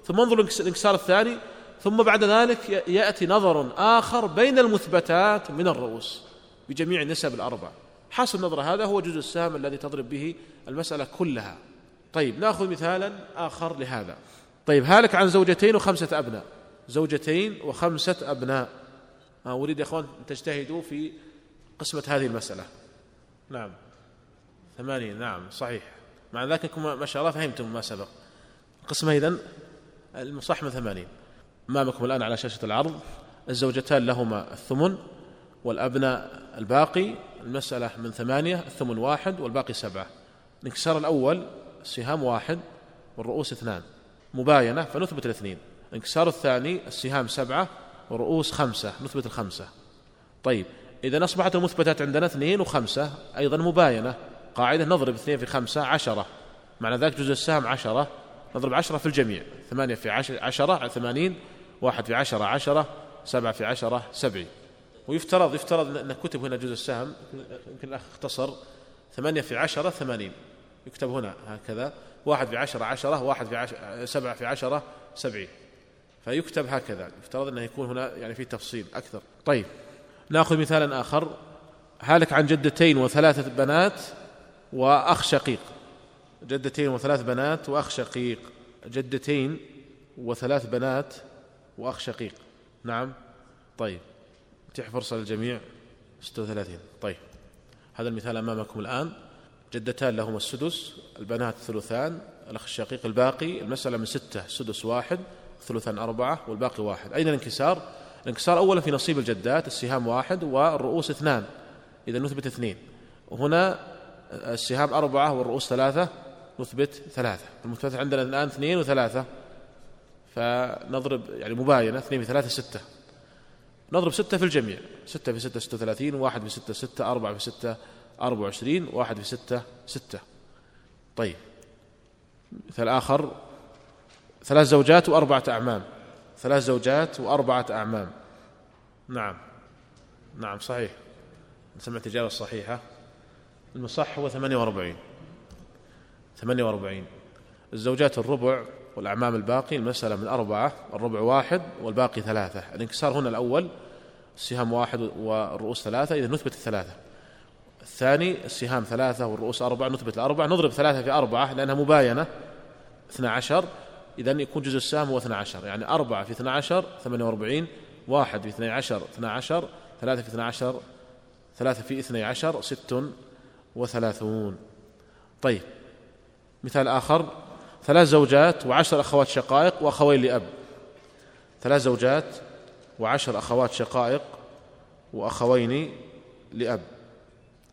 ثم انظر الانكسار الثاني ثم بعد ذلك يأتي نظر آخر بين المثبتات من الرؤوس. بجميع النسب الأربع. حاصل النظر هذا هو جزء السهم الذي تضرب به المسألة كلها. طيب نأخذ مثالا آخر لهذا. طيب هالك عن زوجتين وخمسة أبناء. زوجتين وخمسة أبناء. آه، أريد يا أخوان تجتهدوا في قسمة هذه المسألة. نعم. ثمانية نعم صحيح. مع ذلك ما شاء الله فهمتم ما سبق. قسمة إذن المصحمة ثمانين. أمامكم الآن على شاشة العرض؟ الزوجتان لهما الثمن. والأبناء الباقي المسألة من ثمانية الثمن واحد والباقي سبعة. الانكسار الأول السهام واحد والرؤوس اثنان. مباينة فنثبت الاثنين. الانكسار الثاني السهام سبعة والرؤوس خمسة نثبت الخمسة. طيب إذا أصبحت المثبتات عندنا اثنين وخمسة أيضا مباينة. قاعدة نضرب اثنين في خمسة عشرة. معنى ذلك جزء السهم عشرة. نضرب عشرة في الجميع. ثمانية في عشرة ثمانين واحد في عشرة عشرة. سبعة في عشرة سبعين. ويفترض يفترض أن كتب هنا جزء السهم. يمكن الأخ اختصر. ثمانية في عشرة ثمانين. يكتب هنا هكذا. واحد في عشرة عشرة. واحد في عشرة سبعة في عشرة سبعين. فيكتب هكذا. يفترض أنه يكون هنا يعني في تفصيل أكثر. طيب. نأخذ مثالا آخر. هالك عن جدتين وثلاثة بنات وأخ شقيق. جدتين وثلاث بنات وأخ شقيق. جدتين وثلاث بنات وأخ شقيق. نعم. طيب. اتيح فرصة للجميع 36 طيب هذا المثال أمامكم الآن. جدتان لهما السدس البنات ثلثان الأخ الشقيق الباقي. المسألة من ستة سدس واحد ثلثان أربعة والباقي واحد. أين الانكسار؟ الانكسار أولا في نصيب الجدات السهام واحد والرؤوس اثنان. إذا نثبت اثنين. وهنا السهام أربعة والرؤوس ثلاثة نثبت ثلاثة. المثبت عندنا الآن اثنين وثلاثة. فنضرب يعني مباينة اثنين في ثلاثة ستة. نضرب ستة في الجميع. ستة في ستة ستة وثلاثين واحد في ستة ستة أربعة في ستة أربعة وعشرين واحد في ستة ستة. طيب. مثال آخر ثلاث زوجات وأربعة أعمام. ثلاث زوجات وأربعة أعمام. نعم. نعم صحيح. سمعت الإجابة الصحيحة. المصح هو ثمانية وأربعين. ثمانية وأربعين. الزوجات الربع والأعمام الباقي المسألة من أربعة الربع واحد والباقي ثلاثة. الانكسار هنا الأول السهام واحد والرؤوس ثلاثة إذا نثبت الثلاثة. الثاني السهام ثلاثة والرؤوس أربعة نثبت الأربعة نضرب ثلاثة في أربعة لأنها مباينة. اثنا عشر إذا يكون جزء السهم هو اثنا عشر يعني أربعة في اثنا عشر ثمانية وأربعين واحد في اثني عشر اثنا عشر ثلاثة في اثنا عشر ثلاثة في اثني عشر ست وثلاثون. طيب مثال آخر. ثلاث زوجات وعشر أخوات شقائق وأخوين لأب. ثلاث زوجات وعشر أخوات شقائق وأخوين لأب.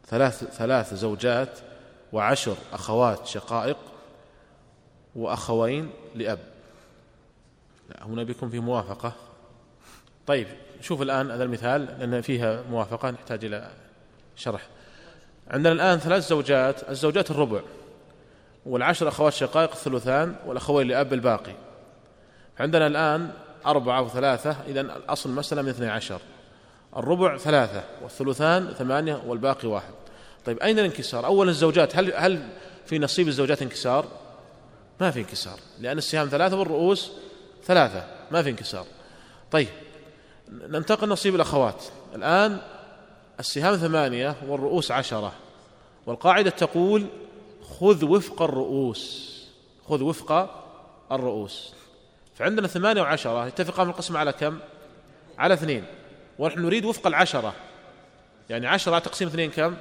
ثلاث ثلاث زوجات وعشر أخوات شقائق وأخوين لأب. لا هنا بيكون في موافقة. طيب شوف الآن هذا المثال لأن فيها موافقة نحتاج إلى شرح. عندنا الآن ثلاث زوجات الزوجات الربع. والعشر أخوات شقائق الثلثان والأخوين لأب الباقي. عندنا الآن أربعة وثلاثة إذا الأصل المسألة من اثني عشر. الربع ثلاثة والثلثان ثمانية والباقي واحد. طيب أين الانكسار؟ أولا الزوجات هل, هل في نصيب الزوجات انكسار؟ ما في انكسار لأن السهام ثلاثة والرؤوس ثلاثة ما في انكسار. طيب ننتقل نصيب الأخوات. الآن السهام ثمانية والرؤوس عشرة والقاعدة تقول خذ وفق الرؤوس. خذ وفق الرؤوس. فعندنا ثمانية وعشرة. يتفقان في القسم على كم؟ على اثنين. ونحن نريد وفق العشرة. يعني عشرة تقسيم اثنين كم؟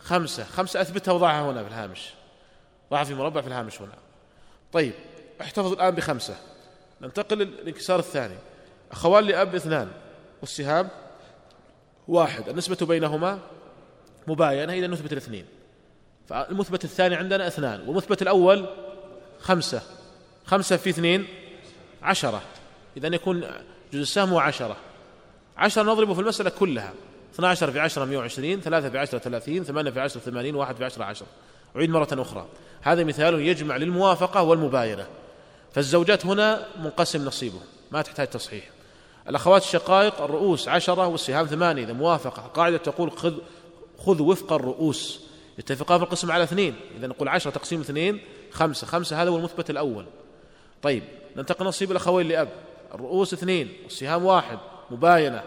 خمسة. خمسة أثبتها وضعها هنا في الهامش. ضعها في مربع في الهامش هنا. طيب احتفظ الآن بخمسة. ننتقل للانكسار الثاني. أخوان لأب اثنان. والسهام واحد. النسبة بينهما مباينة. إذا نثبت الاثنين. فالمثبت الثاني عندنا اثنان والمثبت الأول خمسة. خمسة في اثنين عشرة. إذا يكون جزء السهم هو عشرة. عشرة نضربه في المسألة كلها. 12 في 10 120 3 في 10 30 8 في 10 80 1 في 10 10 أعيد مرة أخرى. هذا مثال يجمع للموافقة والمباينة. فالزوجات هنا منقسم نصيبه. ما تحتاج تصحيح. الأخوات الشقائق الرؤوس عشرة والسهام ثمانية. إذا موافقة قاعدة تقول خذ خذ وفق الرؤوس. يتفقان في القسم على اثنين. إذا نقول عشرة تقسيم اثنين خمسة. خمسة هذا هو المثبت الأول. طيب ننتقل نصيب الأخوين لأب. الرؤوس اثنين والسهام واحد مباينة.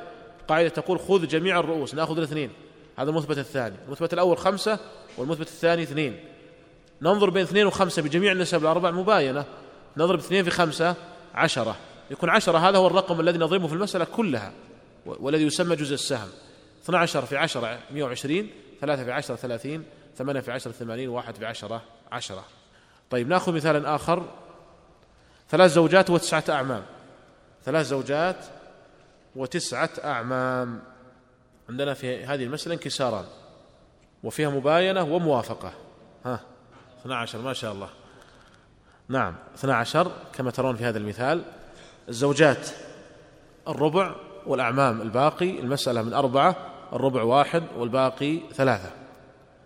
قاعدة تقول خذ جميع الرؤوس نأخذ الاثنين. هذا المثبت الثاني. المثبت الأول خمسة والمثبت الثاني اثنين. ننظر بين اثنين وخمسة بجميع النسب الأربع مباينة. نضرب اثنين في خمسة عشرة. يكون عشرة هذا هو الرقم الذي نضربه في المسألة كلها والذي يسمى جزء السهم. 12 في 10 120 3 في 10 30 8 في 10 80 1 في 10 10 طيب نأخذ مثالا آخر. ثلاث زوجات وتسعة أعمام. ثلاث زوجات وتسعة أعمام. عندنا في هذه المسألة انكساران وفيها مباينة وموافقة. ها 12 ما شاء الله. نعم 12 كما ترون في هذا المثال. الزوجات الربع والأعمام الباقي المسألة من أربعة. الربع واحد والباقي ثلاثة.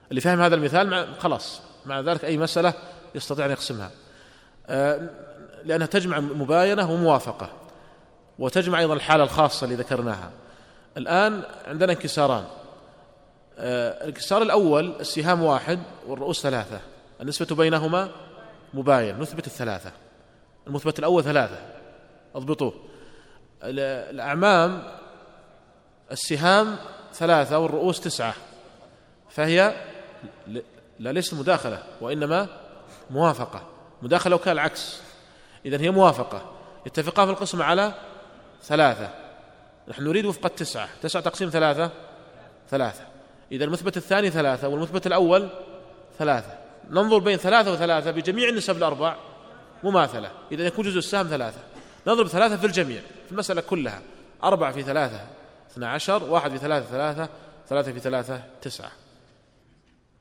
اللي فهم هذا المثال خلاص مع ذلك أي مسألة يستطيع أن يقسمها. آه، لأنها تجمع مباينة وموافقة وتجمع أيضا الحالة الخاصة اللي ذكرناها. الآن عندنا انكساران. آه، الانكسار الأول السهام واحد والرؤوس ثلاثة. النسبة بينهما مباين نثبت الثلاثة. المثبت الأول ثلاثة. اضبطوه. الأعمام السهام ثلاثة والرؤوس تسعة. فهي لا ليست مداخلة وإنما موافقة. مداخلة وكان العكس إذا هي موافقة. اتفقان في القسم على ثلاثة. نحن نريد وفق التسعة. تسعة تقسيم ثلاثة؟ ثلاثة. إذا المثبت الثاني ثلاثة والمثبت الأول ثلاثة. ننظر بين ثلاثة وثلاثة بجميع النسب الأربع مماثلة إذا يكون جزء السهم ثلاثة. نضرب ثلاثة في الجميع في المسألة كلها. أربعة في ثلاثة. اثنا عشر واحد في ثلاثة ثلاثة ثلاثة في ثلاثة تسعة.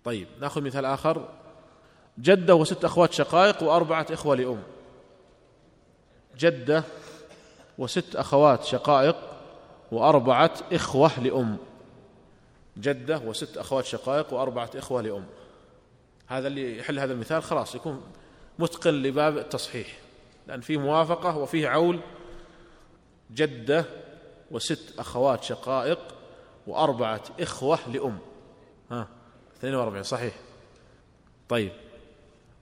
طيب نأخذ مثال آخر. جدة وست أخوات شقائق وأربعة إخوة لأم. جدة وست أخوات شقائق وأربعة إخوة لأم. جدة وست أخوات شقائق وأربعة إخوة لأم. هذا اللي يحل هذا المثال خلاص يكون متقن لباب التصحيح. لأن فيه موافقة وفيه عول. جدة وست أخوات شقائق وأربعة إخوة لأم. ها 42 صحيح. طيب.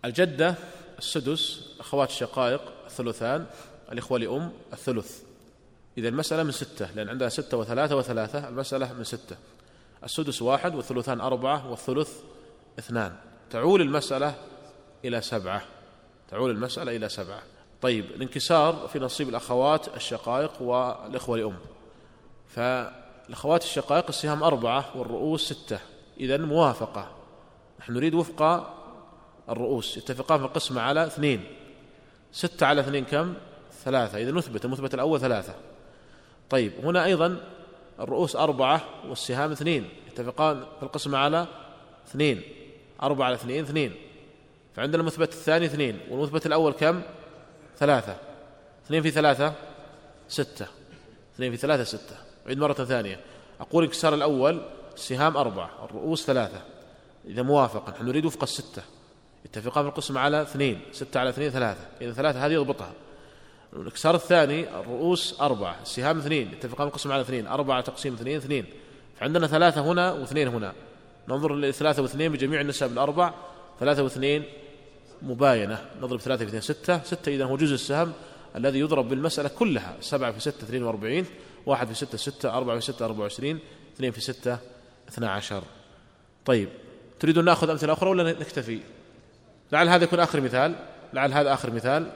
الجدة السدس أخوات الشقائق الثلثان الإخوة لأم الثلث. إذا المسألة من ستة لأن عندها ستة وثلاثة وثلاثة المسألة من ستة. السدس واحد والثلثان أربعة والثلث اثنان. تعول المسألة إلى سبعة. تعول المسألة إلى سبعة. طيب الانكسار في نصيب الأخوات الشقائق والإخوة لأم. فالأخوات الشقائق السهام أربعة والرؤوس ستة. إذا موافقة. نحن نريد وفق الرؤوس. يتفقان في القسمة على اثنين. ستة على اثنين كم؟ ثلاثة. إذا نثبت. المثبت الأول ثلاثة. طيب هنا أيضا الرؤوس أربعة والسهام اثنين. يتفقان في القسمة على اثنين. أربعة على اثنين اثنين. فعندنا المثبت الثاني اثنين. والمثبت الأول كم؟ ثلاثة. اثنين في ثلاثة ستة. اثنين في ثلاثة ستة. أعيد مرة ثانية. أقول انكسار الأول السهام أربعة الرؤوس ثلاثة. إذا موافقا نحن نريد وفق الستة اتفقان في القسم على اثنين ستة على اثنين ثلاثة. إذا ثلاثة هذه يضبطها. الانكسار الثاني الرؤوس أربعة السهام اثنين اتفقان في القسم على اثنين. أربعة تقسيم اثنين اثنين. فعندنا ثلاثة هنا واثنين هنا. ننظر لثلاثة واثنين بجميع النسب الأربع. ثلاثة واثنين مباينة. نضرب ثلاثة في اثنين ستة. ستة إذا هو جزء السهم الذي يضرب بالمسألة كلها سبعة في ستة اثنين وأربعين. واحد في ستة ستة أربعة في ستة أربعة وعشرين اثنين في ستة اثنى عشر. طيب تريدون نأخذ أمثلة أخرى ولا نكتفي؟ لعل هذا يكون آخر مثال. لعل هذا آخر مثال.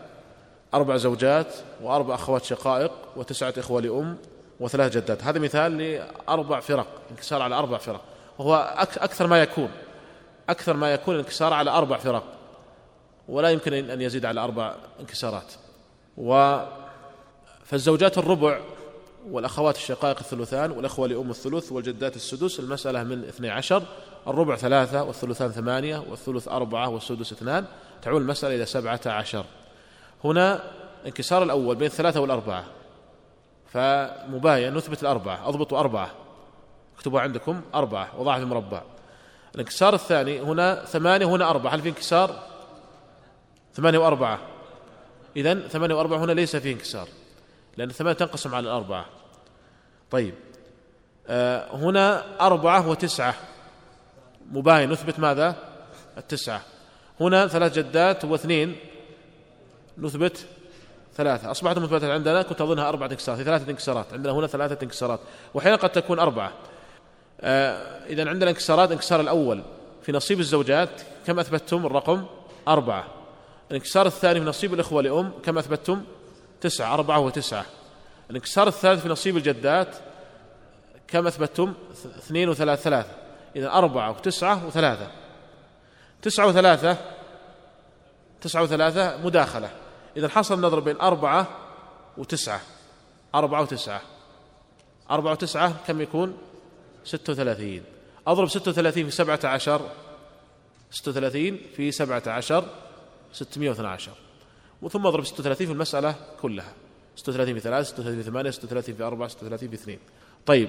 أربع زوجات وأربع أخوات شقائق وتسعة إخوة لأم وثلاث جدات. هذا مثال لأربع فرق انكسار على أربع فرق. وهو أكثر ما يكون. أكثر ما يكون الانكسار على أربع فرق. ولا يمكن أن يزيد على أربع انكسارات. و فالزوجات الربع والأخوات الشقائق الثلثان والأخوة لأم الثلث والجدات السدس المسألة من اثني عشر الربع ثلاثة والثلثان ثمانية والثلث أربعة والسدس اثنان تعول المسألة إلى سبعة عشر. هنا انكسار الأول بين الثلاثة والأربعة فمباين نثبت الأربعة أضبطوا أربعة اكتبوا عندكم أربعة وضعها في مربع الانكسار الثاني هنا ثمانية هنا أربعة هل في انكسار؟ ثمانية وأربعة. إذن ثمانية وأربعة هنا ليس فيه انكسار لأن الثمانية تنقسم على الأربعة. طيب. آه هنا أربعة وتسعة. مباين. نثبت ماذا؟ التسعة. هنا ثلاث جدات واثنين. نثبت ثلاثة. أصبحت المثبتات عندنا؟ كنت أظنها أربعة انكسارات في ثلاثة انكسارات عندنا هنا ثلاثة انكسارات وأحيانا قد تكون أربعة؟ آه إذا عندنا انكسارات الانكسار الأول في نصيب الزوجات كم أثبتتم الرقم؟ أربعة. الانكسار الثاني في نصيب الإخوة لأم كم أثبتتم؟ تسعة. أربعة وتسعة. الانكسار الثالث في نصيب الجدات كم أثبتتم؟ اثنين وثلاثة ثلاثة. إذا أربعة وتسعة وثلاثة. تسعة وثلاثة تسعة وثلاثة مداخلة. إذا حصل نضرب بين أربعة وتسعة. أربعة وتسعة. أربعة وتسعة كم يكون؟ ستة وثلاثين. أضرب ستة وثلاثين في سبعة عشر. ستة وثلاثين في سبعة عشر. ستمائة واثنى عشر. وثم أضرب ستة وثلاثين في المسألة كلها. ستة وثلاثين في ثلاثة ستة وثلاثين في ثمانية ستة وثلاثين في أربعة ستة وثلاثين في اثنين. طيب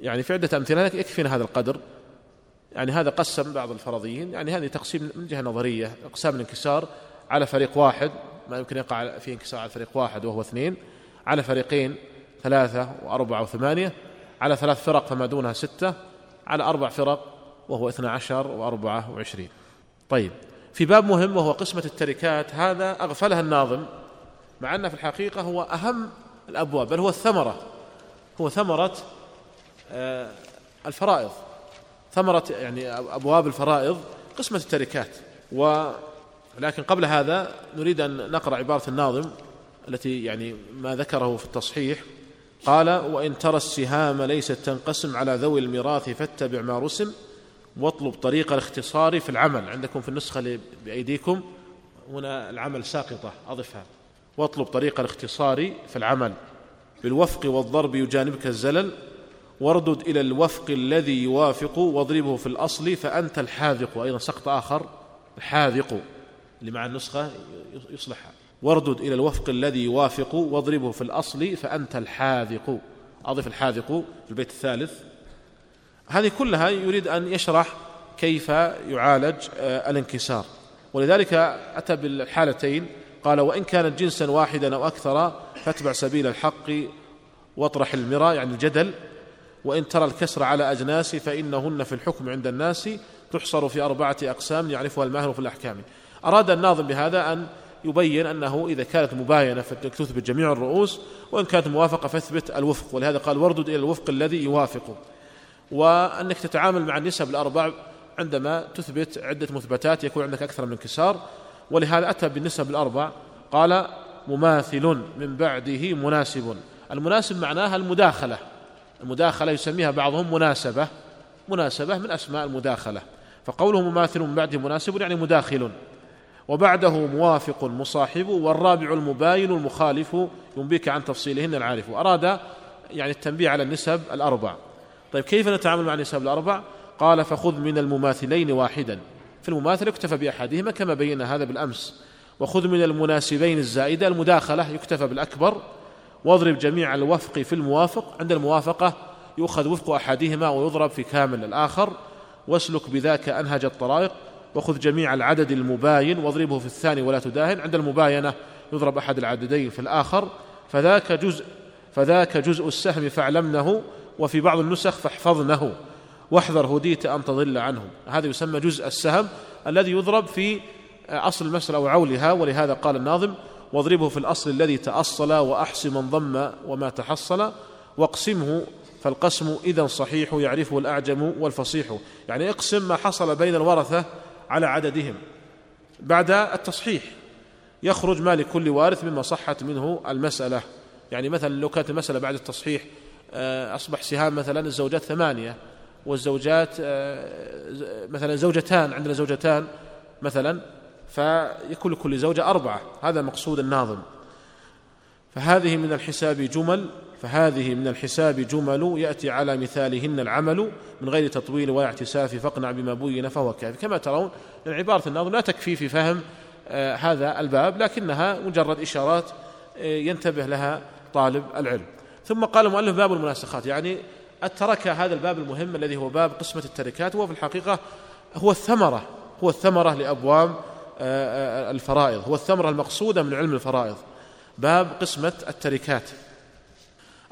يعني في عدة أمثلة يكفينا هذا القدر. يعني هذا قسم بعض الفرضيين يعني هذه تقسيم من جهة نظرية أقسام الانكسار على فريق واحد ما يمكن يقع في انكسار على فريق واحد وهو اثنين على فريقين ثلاثة وأربعة وثمانية على ثلاث فرق فما دونها ستة على أربع فرق وهو اثنى عشر وأربعة وعشرين. طيب في باب مهم وهو قسمة التركات هذا أغفلها الناظم مع أن في الحقيقة هو أهم الأبواب بل هو الثمرة. هو ثمرة آه، الفرائض. ثمرة يعني أبواب الفرائض قسمة التركات. ولكن قبل هذا نريد أن نقرأ عبارة الناظم التي يعني ما ذكره في التصحيح. قال وإن ترى السهام ليست تنقسم على ذوي الميراث فاتبع ما رسم واطلب طريق الاختصار في العمل. عندكم في النسخة بأيديكم هنا العمل ساقطة أضفها. واطلب طريق الاختصار في العمل. بالوفق والضرب يجانبك الزلل. واردد إلى الوفق الذي يوافق واضربه في الأصل فأنت الحاذق. أيضا سقط آخر الحاذق. اللي مع النسخة يصلحها واردد إلى الوفق الذي يوافق واضربه في الأصل فأنت الحاذق. أضف الحاذق في البيت الثالث. هذه كلها يريد أن يشرح كيف يعالج آه، الانكسار. ولذلك أتى بالحالتين. قال وإن كانت جنسا واحدا أو أكثر فاتبع سبيل الحق واطرح المرى يعني الجدل وإن ترى الكسر على أجناس فإنهن في الحكم عند الناس تحصر في أربعة أقسام يعرفها الماهر في الأحكام. أراد الناظم بهذا أن يبين أنه إذا كانت مباينة فتثبت جميع الرؤوس وإن كانت موافقة فاثبت الوفق ولهذا قال واردد إلى الوفق الذي يوافق. وأنك تتعامل مع النسب الأربع عندما تثبت عدة مثبتات يكون عندك أكثر من انكسار ولهذا أتى بالنسب الأربع. قال مماثل من بعده مناسب. المناسب معناها المداخلة. المداخلة يسميها بعضهم مناسبة. مناسبة من أسماء المداخلة. فقوله مماثل من بعده مناسب يعني مداخل. وبعده موافق مصاحب والرابع المباين المخالف ينبيك عن تفصيلهن العارف. أراد يعني التنبيه على النسب الأربع. طيب كيف نتعامل مع النسب الأربع؟ قال فخذ من المماثلين واحدا. في المماثل يكتفى بأحدهما كما بينا هذا بالأمس. وخذ من المناسبين الزائدة المداخلة يكتفى بالأكبر. واضرب جميع الوفق في الموافق. عند الموافقة يؤخذ وفق أحدهما ويضرب في كامل الآخر. واسلك بذاك أنهج الطرائق. وخذ جميع العدد المباين. واضربه في الثاني ولا تداهن. عند المباينة يضرب أحد العددين في الآخر. فذاك جزء فذاك جزء السهم فاعلمنه. وفي بعض النسخ فاحفظنه. واحذر هديت أن تضل عنه هذا يسمى جزء السهم الذي يضرب في أصل المسألة أو عولها ولهذا قال الناظم واضربه في الأصل الذي تأصل وأحسم من ضم وما تحصل واقسمه فالقسم إذا صحيح يعرفه الأعجم والفصيح. يعني اقسم ما حصل بين الورثة على عددهم. بعد التصحيح يخرج ما لكل وارث مما صحت منه المسألة. يعني مثلا لو كانت المسألة بعد التصحيح آه، أصبح سهام مثلا الزوجات ثمانية. والزوجات آه، مثلا زوجتان عندنا زوجتان مثلا فيكون لكل زوجة أربعة هذا مقصود الناظم. فهذه من الحساب جمل فهذه من الحساب جمل يأتي على مثالهن العمل من غير تطويل ولا اعتساف فاقنع بما بين فهو كافي كما ترون عبارة الناظم لا تكفي في فهم آه هذا الباب لكنها مجرد إشارات آه ينتبه لها طالب العلم. ثم قال المؤلف باب المناسخات يعني ترك هذا الباب المهم الذي هو باب قسمة التركات وهو في الحقيقة هو الثمرة هو الثمرة لأبواب آه، آه، الفرائض هو الثمرة المقصودة من علم الفرائض. باب قسمة التركات.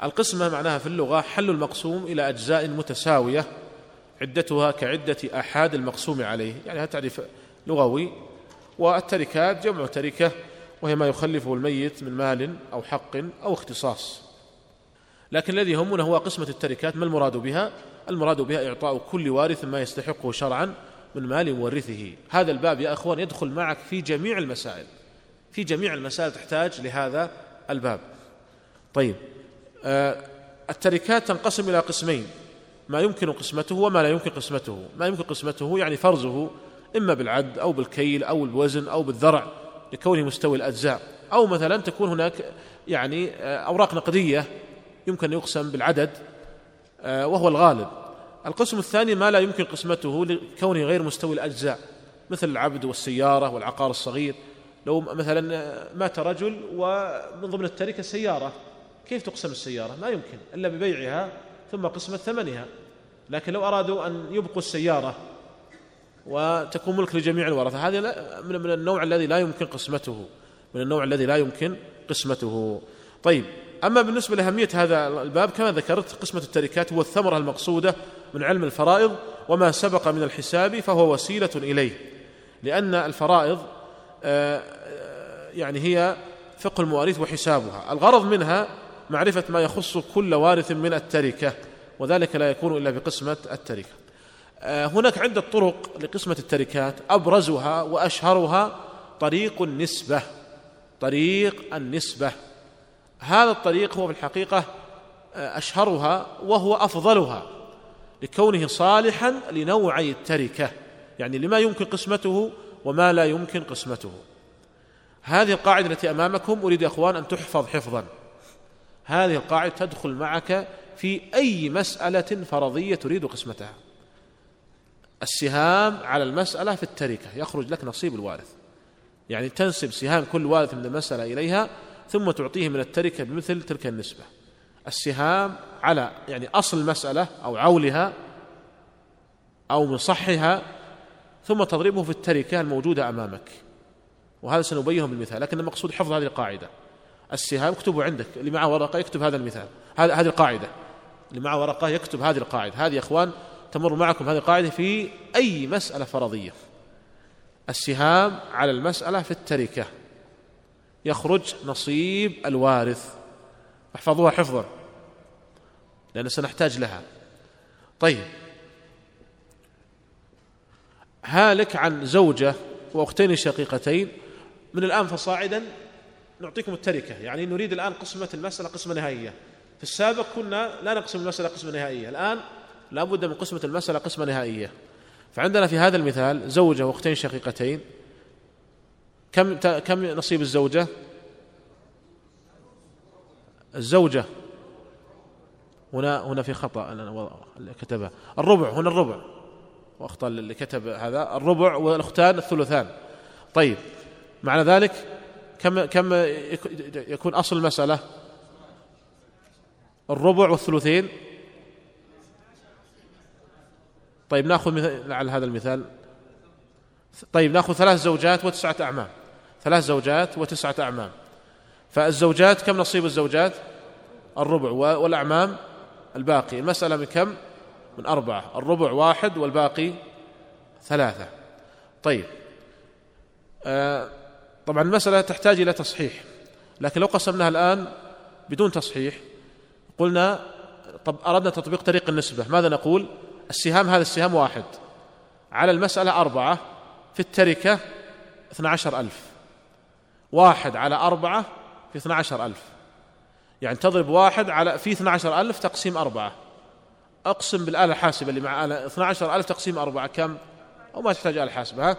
القسمة معناها في اللغة حل المقسوم إلى أجزاء متساوية عدتها كعدة أحاد المقسوم عليه. يعني هذا تعريف لغوي. والتركات جمع تركة وهي ما يخلفه الميت من مال أو حق أو اختصاص. لكن الذي يهمنا هو قسمة التركات ما المراد بها؟ المراد بها إعطاء كل وارث ما يستحقه شرعا من مال مورثه. هذا الباب يا أخوان يدخل معك في جميع المسائل. في جميع المسائل تحتاج لهذا الباب. طيب آه التركات تنقسم إلى قسمين. ما يمكن قسمته وما لا يمكن قسمته. ما يمكن قسمته يعني فرزه إما بالعد أو بالكيل أو بالوزن أو بالذرع لكونه مستوي الأجزاء. أو مثلا تكون هناك يعني آه، أوراق نقدية يمكن أن يقسم بالعدد آه، وهو الغالب. القسم الثاني ما لا يمكن قسمته لكونه غير مستوي الأجزاء مثل العبد والسيارة والعقار الصغير. لو مثلا مات رجل ومن ضمن التركة سيارة كيف تقسم السيارة؟ ما يمكن إلا ببيعها ثم قسمة ثمنها. لكن لو أرادوا أن يبقوا السيارة وتكون ملك لجميع الورثة هذه من النوع الذي لا يمكن قسمته من النوع الذي لا يمكن قسمته. طيب أما بالنسبة لأهمية هذا الباب كما ذكرت قسمة التركات هو الثمرة المقصودة من علم الفرائض وما سبق من الحساب فهو وسيلة إليه. لأن الفرائض آه، يعني هي فقه المواريث وحسابها. الغرض منها معرفة ما يخص كل وارث من التركة وذلك لا يكون إلا بقسمة التركة. آه، هناك عدة طرق لقسمة التركات. أبرزها وأشهرها طريق النسبة. طريق النسبة. هذا الطريق هو في الحقيقة آه، أشهرها وهو أفضلها لكونه صالحا لنوعي التركة يعني لما يمكن قسمته وما لا يمكن قسمته. هذه القاعدة التي أمامكم أريد يا أخوان أن تحفظ حفظا. هذه القاعدة تدخل معك في أي مسألة فرضية تريد قسمتها. السهام على المسألة في التركة يخرج لك نصيب الوارث. يعني تنسب سهام كل وارث من المسألة إليها ثم تعطيه من التركة بمثل تلك النسبة. السهام على يعني أصل المسألة أو عولها أو مصحها ثم تضربه في التركة الموجودة أمامك. وهذا سنبينه بالمثال لكن المقصود حفظ هذه القاعدة. السهام اكتبوا عندك اللي معه ورقة يكتب هذا المثال. هذه القاعدة. اللي معه ورقة يكتب هذه القاعدة. هذه يا إخوان تمر معكم هذه القاعدة في أي مسألة فرضية. السهام على المسألة في التركة. يخرج نصيب الوارث. احفظوها حفظا لأن سنحتاج لها. طيب. هالك عن زوجة وأختين شقيقتين. من الآن فصاعدا نعطيكم التركة. يعني نريد الآن قسمة المسألة قسمة نهائية. في السابق كنا لا نقسم المسألة قسمة نهائية. الآن لا بد من قسمة المسألة قسمة نهائية. فعندنا في هذا المثال زوجة وأختين شقيقتين. كم كم نصيب الزوجة؟ الزوجة. هنا هنا في خطأ كتبها الربع هنا الربع. وأخطأ اللي كتب هذا. الربع والأختان الثلثان. طيب معنى ذلك كم كم يكون أصل المسألة؟ الربع والثلثين. طيب نأخذ مثال على هذا المثال. طيب نأخذ ثلاث زوجات وتسعة أعمام. ثلاث زوجات وتسعة أعمام. فالزوجات كم نصيب الزوجات؟ الربع والأعمام الباقي. المسألة من كم؟ من أربعة. الربع واحد والباقي ثلاثة. طيب. آه طبعا المسألة تحتاج إلى تصحيح. لكن لو قسمناها الآن بدون تصحيح قلنا طب أردنا تطبيق طريق النسبة. ماذا نقول؟ السهام هذا السهام واحد. على المسألة أربعة في التركة اثنى عشر ألف. واحد على أربعة في اثنى عشر ألف. يعني تضرب واحد على في 12 ألف تقسيم أربعة. أقسم بالآلة الحاسبة اللي مع آلة 12 ألف تقسيم أربعة. كم؟ أو ما تحتاج آلة حاسبة ها؟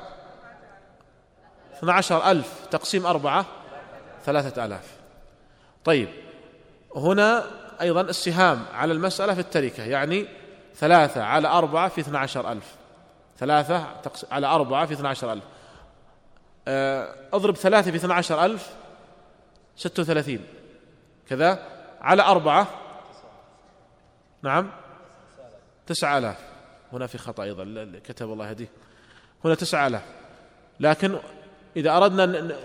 12 ألف تقسيم أربعة ثلاثة آلاف. طيب هنا أيضا السهام على المسألة في التركة. يعني ثلاثة على أربعة في 12 ألف. ثلاثة على أربعة في 12 ألف. أضرب ثلاثة في 12 ألف ستة وثلاثين. كذا على أربعة. نعم. تسعة آلاف. هنا في خطأ أيضا كتب الله هديه هنا تسعة آلاف. لكن إذا أردنا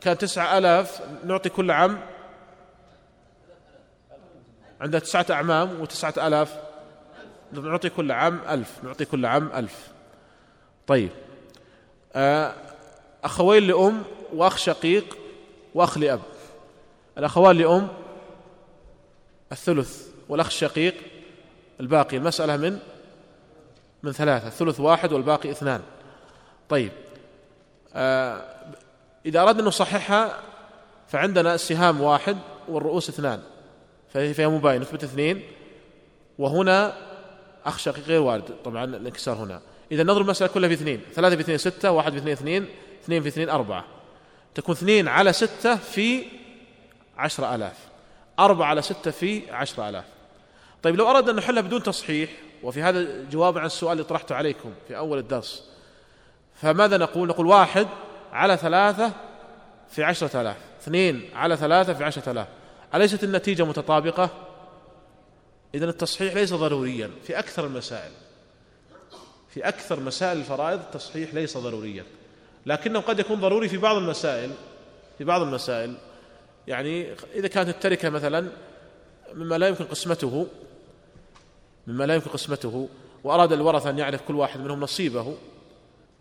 كان تسعة آلاف نعطي كل عام عندها تسعة أعمام وتسعة آلاف. نعطي كل عام ألف. نعطي كل عام ألف. طيب. آه، أخوين لأم وأخ شقيق وأخ لأب. الأخوان لأم الثلث والأخ الشقيق الباقي. المسألة من من ثلاثة. الثلث واحد والباقي اثنان. طيب. آه إذا أردنا أن نصححها فعندنا السهام واحد والرؤوس اثنان. فهي فيها مباين نثبت اثنين. وهنا أخ شقيق غير وارد. طبعا الانكسار هنا. إذا نضرب المسألة كلها في اثنين ثلاثة في اثنين ستة واحد في اثنين. اثنين في اثنين أربعة. تكون اثنين على ستة في عشرة آلاف. أربعة على ستة في عشرة آلاف. طيب لو أردنا أن نحلها بدون تصحيح وفي هذا جواب عن السؤال اللي طرحته عليكم في أول الدرس فماذا نقول؟ نقول واحد على ثلاثة في عشرة آلاف. اثنين على ثلاثة في عشرة آلاف. أليست النتيجة متطابقة؟ إذن التصحيح ليس ضروريا في أكثر المسائل. في أكثر مسائل الفرائض التصحيح ليس ضروريا. لكنه قد يكون ضروري في بعض المسائل في بعض المسائل. يعني إذا كانت التركة مثلا مما لا يمكن قسمته مما لا يمكن قسمته وأراد الورثة أن يعرف كل واحد منهم نصيبه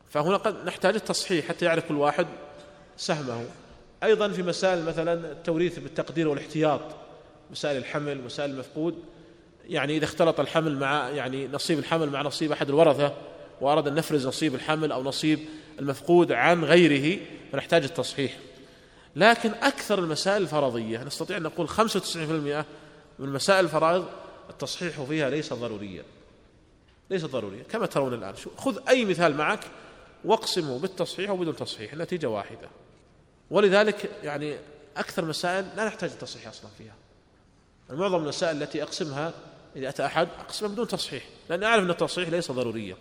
فهنا قد نحتاج التصحيح حتى يعرف كل واحد سهمه. أيضا في مسائل مثلا التوريث بالتقدير والاحتياط مسائل الحمل مسائل المفقود. يعني إذا اختلط الحمل مع يعني نصيب الحمل مع نصيب أحد الورثة وأراد أن نفرز نصيب الحمل أو نصيب المفقود عن غيره فنحتاج التصحيح. لكن أكثر المسائل الفرضية نستطيع أن نقول 95% من مسائل الفرائض التصحيح فيها ليس ضروريا ليس ضروريا كما ترون الآن. خذ أي مثال معك واقسمه بالتصحيح وبدون تصحيح النتيجة واحدة. ولذلك يعني أكثر مسائل لا نحتاج التصحيح أصلا فيها. معظم المسائل التي أقسمها إذا أتى أحد أقسمها بدون تصحيح لأني أعرف أن التصحيح ليس ضروريا.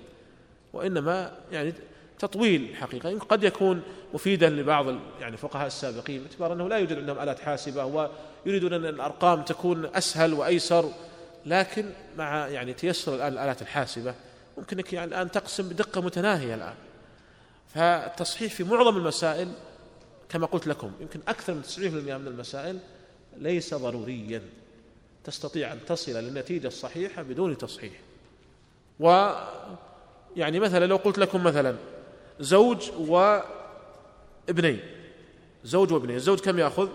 وإنما يعني تطويل حقيقة. قد يكون مفيدا لبعض يعني الفقهاء السابقين باعتبار أنه لا يوجد عندهم آلات حاسبة ويريدون أن الأرقام تكون أسهل وأيسر لكن مع يعني تيسر الآن الآلات الحاسبة ممكنك يعني الآن تقسم بدقة متناهية الآن. فالتصحيح في معظم المسائل كما قلت لكم يمكن أكثر من 90% من المسائل ليس ضروريا. تستطيع أن تصل للنتيجة الصحيحة بدون تصحيح. و يعني مثلا لو قلت لكم مثلا زوج وابنين. زوج وابنين. الزوج كم يأخذ؟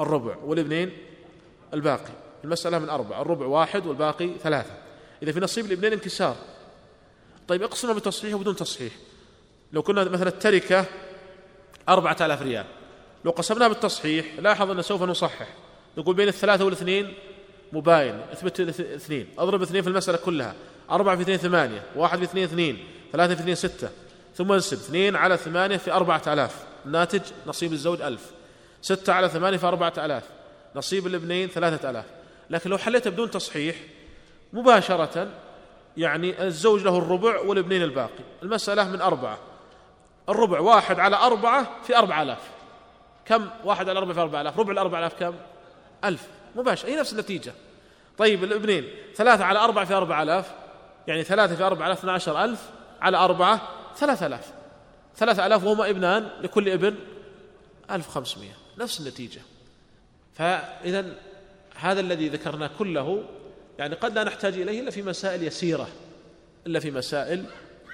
الربع. والابنين الباقي. المسألة من أربعة الربع واحد والباقي ثلاثة. إذا في نصيب الابنين انكسار. طيب اقسمها بتصحيح وبدون تصحيح. لو كنا مثلا التركة أربعة آلاف ريال. لو قسمناها بالتصحيح لاحظ أن سوف نصحح. نقول بين الثلاثة والاثنين مباين. اثبت اثنين. أضرب اثنين في المسألة كلها. أربعة في اثنين ثمانية. واحد في اثنين اثنين. ثلاثة في اثنين ستة. ثم انسب. اثنين على ثمانية في أربعة آلاف. الناتج نصيب الزوج ألف. ستة على ثمانية في أربعة آلاف. نصيب الابنين ثلاثة آلاف. لكن لو حليتها بدون تصحيح مباشرة يعني الزوج له الربع والابنين الباقي. المسألة من أربعة. الربع واحد على أربعة في أربعة آلاف. كم؟ واحد على أربعة في أربعة آلاف. ربع الأربعة آلاف كم؟ ألف. مباشر هي نفس النتيجة. طيب الابنين ثلاثة على أربعة في أربعة آلاف. يعني ثلاثة في أربعة آلاف عشر ألف على أربعة ثلاثة آلاف. ثلاثة آلاف وهما ابنان لكل ابن ألف وخمسمائة نفس النتيجة. فإذا هذا الذي ذكرناه كله يعني قد لا نحتاج إليه إلا في مسائل يسيرة. إلا في مسائل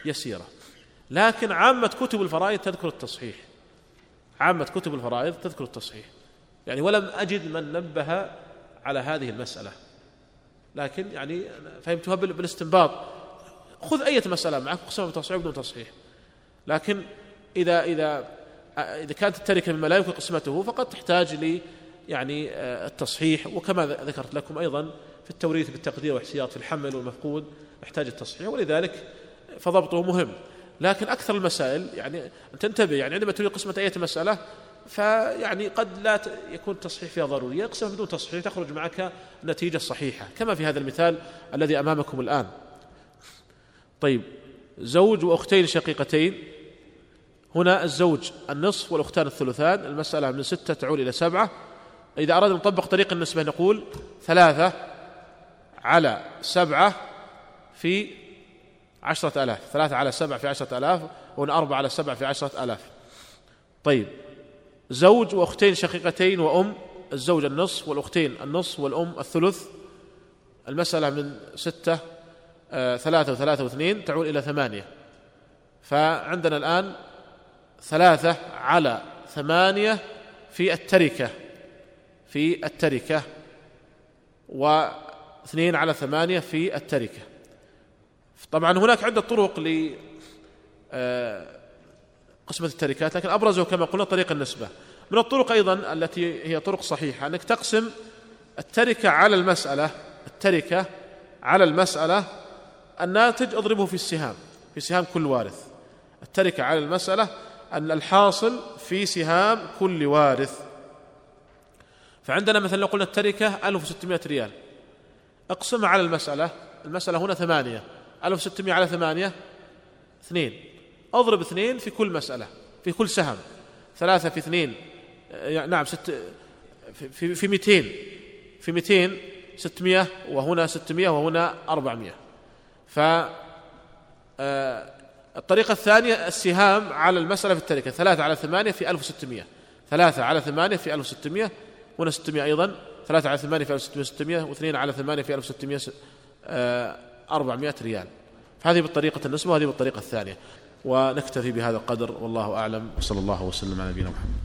يسيرة. لكن عامة كتب الفرائض تذكر التصحيح. عامة كتب الفرائض تذكر التصحيح. يعني ولم أجد من نبه على هذه المسألة. لكن يعني فهمتها بالاستنباط. خذ أي مسألة معك اقسمها بتصحيح بدون تصحيح. لكن إذا إذا إذا كانت التركة مما لا يمكن قسمته فقد تحتاج يعني آه، التصحيح. وكما ذكرت لكم أيضا في التوريث بالتقدير واحتياط في الحمل والمفقود يحتاج التصحيح ولذلك فضبطه مهم. لكن أكثر المسائل يعني تنتبه يعني عندما تريد قسمة أي مسألة فيعني قد لا يكون التصحيح فيها ضروري يقسم بدون تصحيح تخرج معك النتيجة الصحيحة كما في هذا المثال الذي أمامكم الآن. طيب زوج وأختين شقيقتين. هنا الزوج النصف والأختان الثلثان. المسألة من ستة تعود إلى سبعة. إذا أردنا نطبق طريق النسبة نقول ثلاثة على سبعة في عشرة ألاف. ثلاثة على سبعة في عشرة ألاف وهنا أربعة على سبعة في عشرة ألاف. طيب زوج وأختين شقيقتين وأم الزوج النصف والأختين النصف والأم الثلث. المسألة من ستة ثلاثة وثلاثة واثنين تعود إلى ثمانية. فعندنا الآن ثلاثة على ثمانية في التركة في التركة واثنين على ثمانية في التركة. طبعا هناك عدة طرق ل آه، قسمة التركات لكن أبرزه كما قلنا طريق النسبة. من الطرق أيضا التي هي طرق صحيحة أنك تقسم التركة على المسألة التركة على المسألة الناتج أضربه في السهام في سهام كل وارث. التركة على المسألة أن الحاصل في سهام كل وارث. فعندنا مثلا لو قلنا التركة 1600 ريال. اقسمها على المسألة المسألة هنا ثمانية. 1600 على ثمانية اثنين. أضرب اثنين في كل مسألة في كل سهم. ثلاثة في اثنين يعني نعم ست في في 200 في 200 600 وهنا 600 وهنا 400 ف آه، الطريقة الثانية السهام على المسألة في التركة. ثلاثة على ثمانية في 1600 ثلاثة على ثمانية في 1600 هنا 600 أيضا. ثلاثة على ثمانية في 1600 600 واثنين على ثمانية في 1600 400 ريال. هذه بالطريقة النسبة وهذه بالطريقة الثانية. ونكتفي بهذا القدر والله أعلم. وصلى الله وسلم على نبينا محمد.